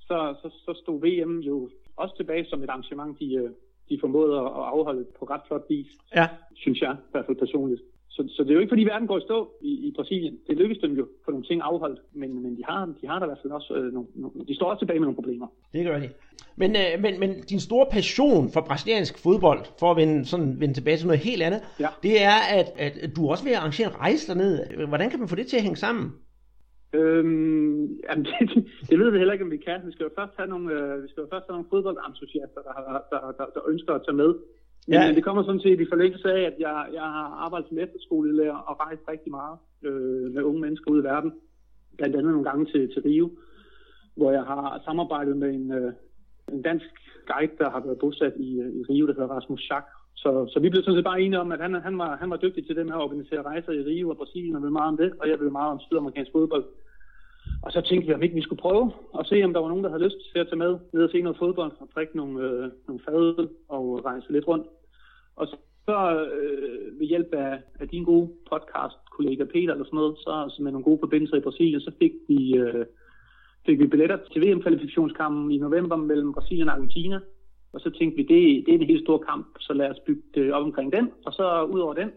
så, så, så stod VM jo også tilbage som et arrangement, de, øh, de formåede at at afholde på ret flot vis, Ja. synes jeg, i hvert fald personligt. Så, så det er jo ikke fordi verden går i stå i, i Brasilien. Det lykkedes dem jo for nogle ting afholdt, men, men de, har, de har da i hvert fald også øh, nogle, nogle, de står også tilbage med nogle problemer. Det gør de. Men, øh, men, men din store passion for brasiliansk fodbold, for at vende, sådan, vende tilbage til noget helt andet, Ja. det er, at, at du også vil arrangere en rejse derned. Hvordan kan man få det til at hænge sammen? Øhm, jamen, det, det ved vi heller ikke, om vi kan. Vi skal jo først have nogle, øh, vi skal jo først have nogle fodboldentusiaster, der, har- der, der, der, ønsker at tage med. Men Ja. det kommer sådan set i forlængelse af, at jeg, jeg har arbejdet som efterskolelærer og rejst rigtig meget øh, med unge mennesker ude i verden. Blandt andet nogle gange til, til Rio, hvor jeg har samarbejdet med en, øh, en dansk guide, der har været bosat i, øh, i Rio, der hedder Rasmus Schack. Så, så vi blev sådan set bare enige om, at han, han, var, han var dygtig til det med at organisere rejser i Rio og Brasilien, og ved meget om det, og jeg ved meget om sydamerikansk fodbold. Og så tænkte vi, om ikke vi skulle prøve at se, om der var nogen, der havde lyst til at tage med ned og se noget fodbold og drikke nogle, øh, nogle fadøl og rejse lidt rundt. Og så, så øh, ved hjælp af, af din gode podcast-kollega Peter eller sådan noget, så, så med nogle gode forbindelser i Brasilien, så fik vi, øh, fik vi billetter til VM-kvalifikationskampen i november mellem Brasilien og Argentina. Og så tænkte vi, det, det er en helt stor kamp, så lad os bygge det op omkring den. Og så ud over den,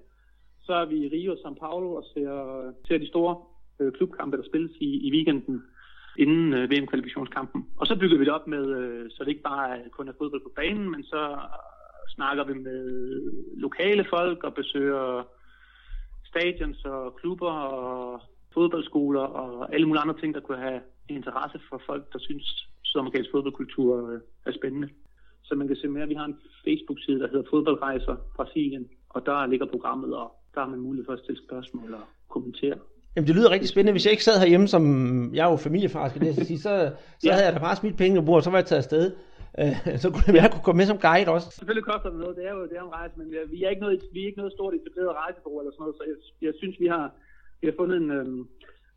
så er vi i Rio og São Paulo og ser, ser de store øh, klubkampe, der spilles i, i weekenden inden øh, VM-kvalifikationskampen. Og så bygger vi det op med, øh, så det ikke bare kun er fodbold på banen, men så øh, snakker vi med lokale folk og besøger stadions og klubber og fodboldskoler og alle mulige andre ting, der kunne have interesse for folk, der synes, sydamerikansk fodboldkultur øh, er spændende. Så man kan se mere, vi har en Facebook-side, der hedder Fodboldrejser Brasilien, og der ligger programmet, og der har man mulighed for at stille spørgsmål og kommentere. Jamen, det lyder rigtig spændende. Hvis jeg ikke sad herhjemme, som jeg er jo familiefar, skal det sige, så, så Ja. havde jeg da bare smidt pengene på bordet, så var jeg taget afsted. Øh, så kunne jeg kunne komme med som guide også. Selvfølgelig koster det noget, det er jo det er en rejse, men vi er- vi er ikke noget, vi er ikke noget stort etableret rejsebureau eller sådan noget, så jeg, jeg synes, vi har, vi har fundet en, øhm,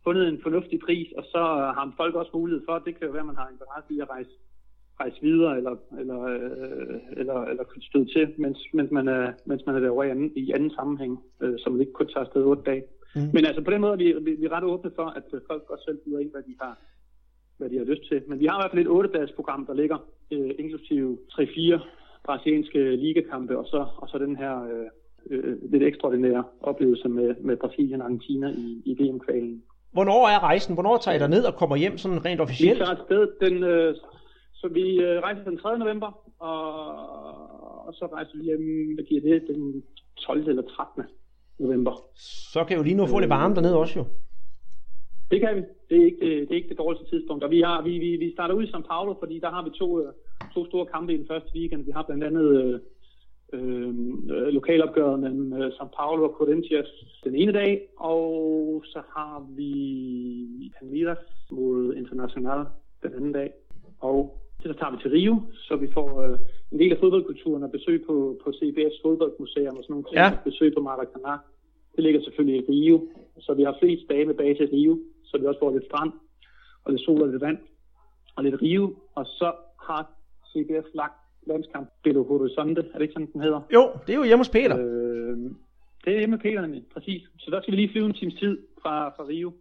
fundet en fornuftig pris, og så har folk også mulighed for, det kan jo være, man har interesse i at rejse, rejse videre, eller, eller, øh, eller, eller støde til, mens, mens, man er, mens man er derovre i anden, i anden sammenhæng, øh, som ikke kun tager afsted otte dage. Mm. Men altså på den måde er vi, vi, vi er ret åbne for, at øh, folk også selv byder ind, hvad de har, hvad de har lyst til. Men vi har i hvert fald et 8 program, der ligger, øh, inklusive 3-4 brasilianske ligakampe, og så, og så den her øh, øh, lidt ekstraordinære oplevelse med, med Brasilien og Argentina i, i VM-kvalen. Hvornår er rejsen? Hvornår tager I ned og kommer hjem sådan rent Vi officielt? tager afsted den, øh, så vi øh, rejser den 3. november, og, og så rejser vi hjem, hvad giver det, den 12. eller 13. november. Så kan jo lige nu få lidt varme dernede også jo. Det kan vi. Det er ikke det, det, er ikke det dårligste tidspunkt. Og vi, har, vi, vi, vi starter ud i São Paulo, fordi der har vi to, øh, to store kampe i den første weekend. Vi har blandt andet øh, øh, lokalopgøret mellem øh, São Paulo og Corinthians den ene dag, og så har vi Palmeiras mod International den anden dag. Og så tager vi til Rio, så vi får øh, en del af fodboldkulturen og besøg på, på CBS fodboldmuseum og sådan nogle ting. Ja. Besøg på Maracanã. Det ligger selvfølgelig i Rio, så vi har flest dage med base i Rio, så vi også får lidt strand. og lidt sol og lidt vand, og lidt rive, og så har CBF lagt landskamp Belo Horizonte, er det ikke sådan, den hedder? Jo, det er jo hjemme hos Peter. Øh, det er hjemme med Peter, præcis. Så der skal vi lige flyve en times tid fra, fra Rio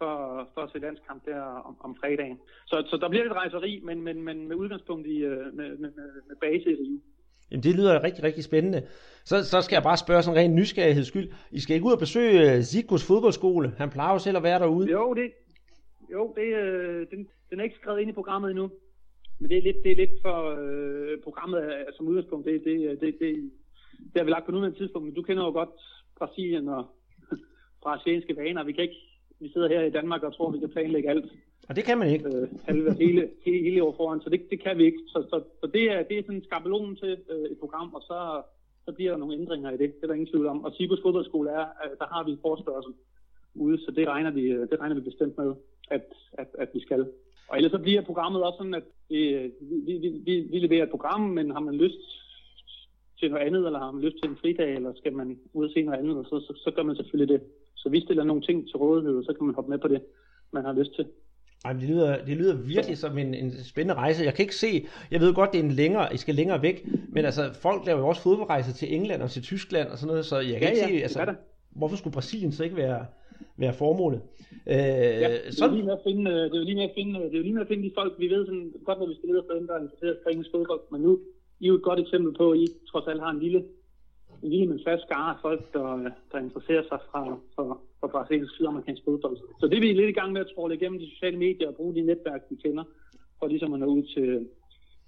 for, for at se landskamp der om, om fredagen. Så, så der bliver lidt rejseri, men, men, men med udgangspunkt i, øh, med, med, med, base i Rio. Jamen, det lyder rigtig, rigtig spændende. Så, så skal jeg bare spørge sådan ren nysgerrigheds skyld. I skal ikke ud og besøge øh, Zikos fodboldskole. Han plejer jo selv at være derude. Jo, det, jo det, øh, den, den er ikke skrevet ind i programmet endnu. Men det er lidt, det er lidt for øh, programmet som udgangspunkt. Det, det, det, det, det har vi lagt på nuværende tidspunkt, men du kender jo godt Brasilien og brasilianske vaner. Vi kan ikke, vi sidder her i Danmark og tror, vi kan planlægge alt. Og det kan man ikke. Øh, halve, hele, hele, hele år foran, så det, det kan vi ikke. Så, så, så det, er, det er sådan en skabelon til øh, et program, og så, så bliver der nogle ændringer i det. Det er der ingen tvivl om. Og Sibus fodboldskole er, øh, der har vi en forspørgsel ude, så det regner vi, øh, det regner vi bestemt med, at, at, at vi skal. Og ellers så bliver programmet også sådan, at vi, vi, vi, vi, vi leverer et program, men har man lyst til noget andet, eller har man lyst til en fridag, eller skal man ud og se noget andet, så, så, så gør man selvfølgelig det. Så vi stiller nogle ting til rådighed, og så kan man hoppe med på det, man har lyst til. Ej, det, lyder, det lyder virkelig som en, en spændende rejse. Jeg kan ikke se, jeg ved godt, det er en længere, I skal længere væk, men altså, folk laver jo også fodboldrejser til England og til Tyskland og sådan noget, så jeg kan ja, ikke ja, se, altså, det hvorfor skulle Brasilien så ikke være, være formålet? Øh, Ja, det er jo lige med at finde, øh, det er lige med at finde, det er lige med at finde de folk, vi ved sådan godt, hvor vi skal lede efter dem, der er interesseret i engelsk fodbold, men nu I er jo et godt eksempel på, at I trods alt har en lille, en lille men fast skare af folk, der, der interesserer sig fra, for, for brasiliansk sydamerikansk fodbold. Så det er vi lidt i gang med at tråle igennem de sociale medier og bruge de netværk, vi kender, for ligesom at nå ud til,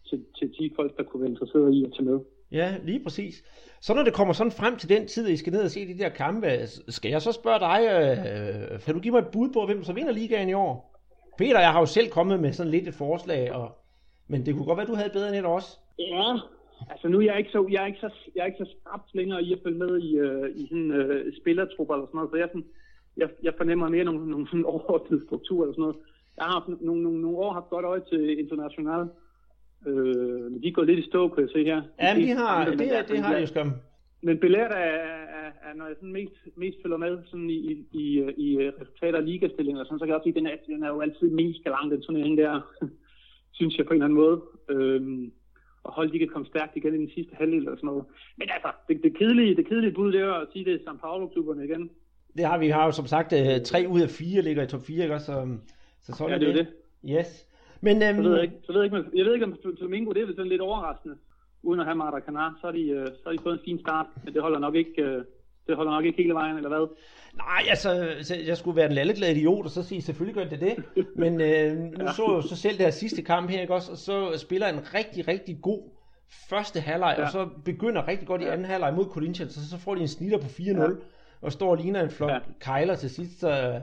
til, til de folk, der kunne være interesserede i at tage med. ja, lige præcis. Så når det kommer sådan frem til den tid, at I skal ned og se de der kampe, skal jeg så spørge dig, øh, kan du give mig et bud på, hvem så vinder ligaen i år? Peter, jeg har jo selv kommet med sådan lidt et forslag, og, men det kunne godt være, du havde bedre end et også. Ja, altså nu er jeg ikke så, jeg er ikke så, jeg er ikke så skarpt længere i at følge med i, øh, i sådan øh, spillertrupper eller sådan noget, så jeg, sådan, jeg, jeg fornemmer mere nogle, nogle sådan overordnede strukturer eller sådan noget. Jeg har haft nogle, nogle, nogle år haft godt øje til international. Øh, men de er gået lidt i stå, kan jeg se her. Ja, men de har, det, er, det har de jo skam. Men Belair er, er, er, når jeg sådan mest, mest følger med sådan i, i, i, i resultater af ligastillinger, og sådan, så kan jeg også sige, at den er, den er jo altid mest galant, den turnering der, synes jeg på en eller anden måde. Øhm, og hold, de kan komme stærkt igen i den sidste halvdel eller sådan noget. Men altså, det, det, kedelige, det kedelige bud, det er at sige, det er São Paulo-klubberne igen. Det har vi, har jo som sagt øh, tre ud af fire ligger i top 4, ikke? Så, så sådan Ja, det er det. Yes. Men øhm, Så ved jeg ikke, så ved jeg ikke, men- jeg ved ikke om Flamingo, det er sådan lidt overraskende. Uden at have Maracanã, så har de, øh, så har de fået en fin start, men det holder nok ikke, øh, det holder nok ikke hele vejen, eller hvad? nej, altså, så jeg skulle være en lalleglad idiot, og så sige, selvfølgelig gør det det. Men øh, nu så jeg jo så selv det her sidste kamp her, ikke også? Og så spiller en rigtig, rigtig god første halvleg, ja. Ja. og så begynder rigtig godt i Ja. anden halvleg mod Corinthians, og så får de en snitter på 4-0. Ja. Og står og ligner en flok ja. Ja. kejler til sidst. Så,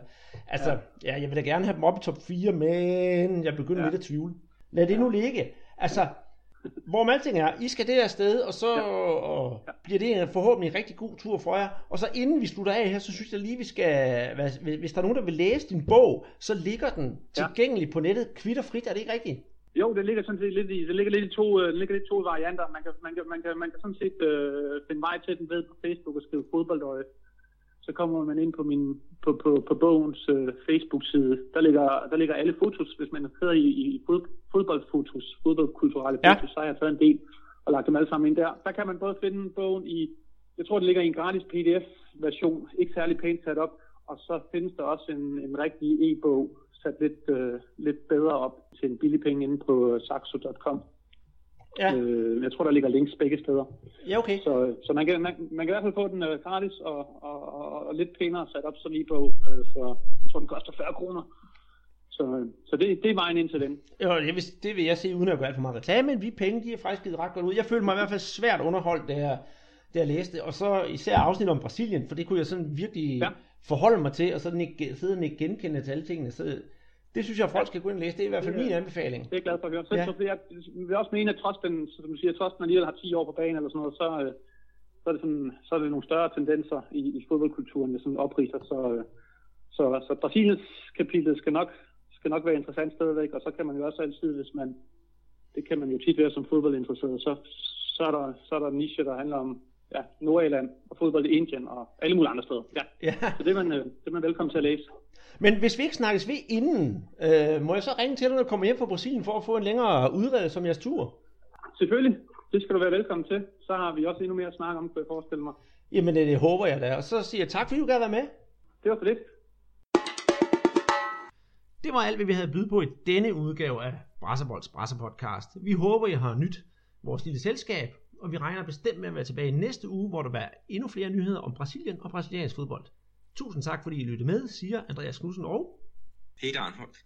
altså, ja. ja, jeg vil da gerne have dem op i top 4, men jeg begynder ja. Ja. lidt at tvivle. Lad det nu ligge. Altså, hvor alting er, I skal det sted, og så ja. og bliver det en forhåbentlig en rigtig god tur for jer. Og så inden vi slutter af her, så synes jeg lige, vi skal, hvis der er nogen, der vil læse din bog, så ligger den Ja. tilgængelig på nettet, kvitt og frit, er det ikke rigtigt? Jo, det ligger sådan set lidt i, det ligger lidt i to, øh, det ligger lidt i to varianter. Man kan, man kan, man kan, man kan sådan set øh, finde vej til den ved på Facebook og skrive fodboldøje. Så kommer man ind på min på, på, på bogens øh, Facebook-side. Der ligger, der ligger alle fotos, hvis man hedder i, i fod, fodboldfotos, fodboldkulturelle Ja. fotos, så har jeg taget en del og lagt dem alle sammen ind der. Der kan man både finde bogen i, jeg tror det ligger i en gratis PDF-version, ikke særlig pænt sat op, og så findes der også en, en rigtig e-bog, sat lidt, øh, lidt bedre op til en billig penge inde på saxo.com. Ja, Øh, jeg tror, der ligger links begge steder. ja okay. Så, så man, kan, man, man kan i hvert fald få den øh, gratis og, og, og, og lidt pænere sat op som e-bog. Øh, for, jeg tror, den koster 40 kroner. Så, øh, så det, det er vejen ind til den. Jo, det vil, det vil jeg se, uden at gøre alt for meget reklame, men vi penge, de er faktisk givet ret godt ud. Jeg følte mig i hvert fald svært underholdt, da jeg, da jeg læste, og så især afsnit om Brasilien, for det kunne jeg sådan virkelig ja. Forholde mig til, og sådan ikke, sidde og ikke genkende til alle tingene. Så det synes jeg, at folk skal gå ind og læse. Det er i hvert fald Det min anbefaling. Det er jeg glad for at høre. Så, Ja. så jeg vil også mene, at trods den, som du siger, trods den alligevel har 10 år på banen eller sådan noget, så, øh, så, er, det sådan, så er det nogle større tendenser i, i fodboldkulturen, der sådan opriser. Så, øh, så, så Brasiliens kapitel skal nok, skal nok være interessant stadigvæk, og så kan man jo også altid, hvis man, det kan man jo tit være som fodboldinteresseret, så, så, er der, så er der en niche, der handler om ja, Nordjylland og fodbold i Indien og alle mulige andre steder. Ja. Ja. Så det er, man, øh, det er man velkommen til at læse. Men hvis vi ikke snakkes ved inden, øh, må jeg så ringe til dig, når du kommer hjem fra Brasilien, for at få en længere udredelse om jeres tur? Selvfølgelig, det skal du være velkommen til. Så har vi også endnu mere at snakke om, kunne jeg forestille mig. Jamen, det, det håber jeg da. Og så siger jeg tak, fordi du gad være med. Det var for lidt. Det var alt, hvad vi havde at byde på i denne udgave af Brasserbolds Brasserpodcast. Vi håber, I har nyt vores lille selskab, og vi regner bestemt med at være tilbage næste uge, hvor der er endnu flere nyheder om Brasilien og brasiliansk fodbold. Tusind tak, fordi I lyttede med, siger Andreas Knudsen og Peter Arnholdt.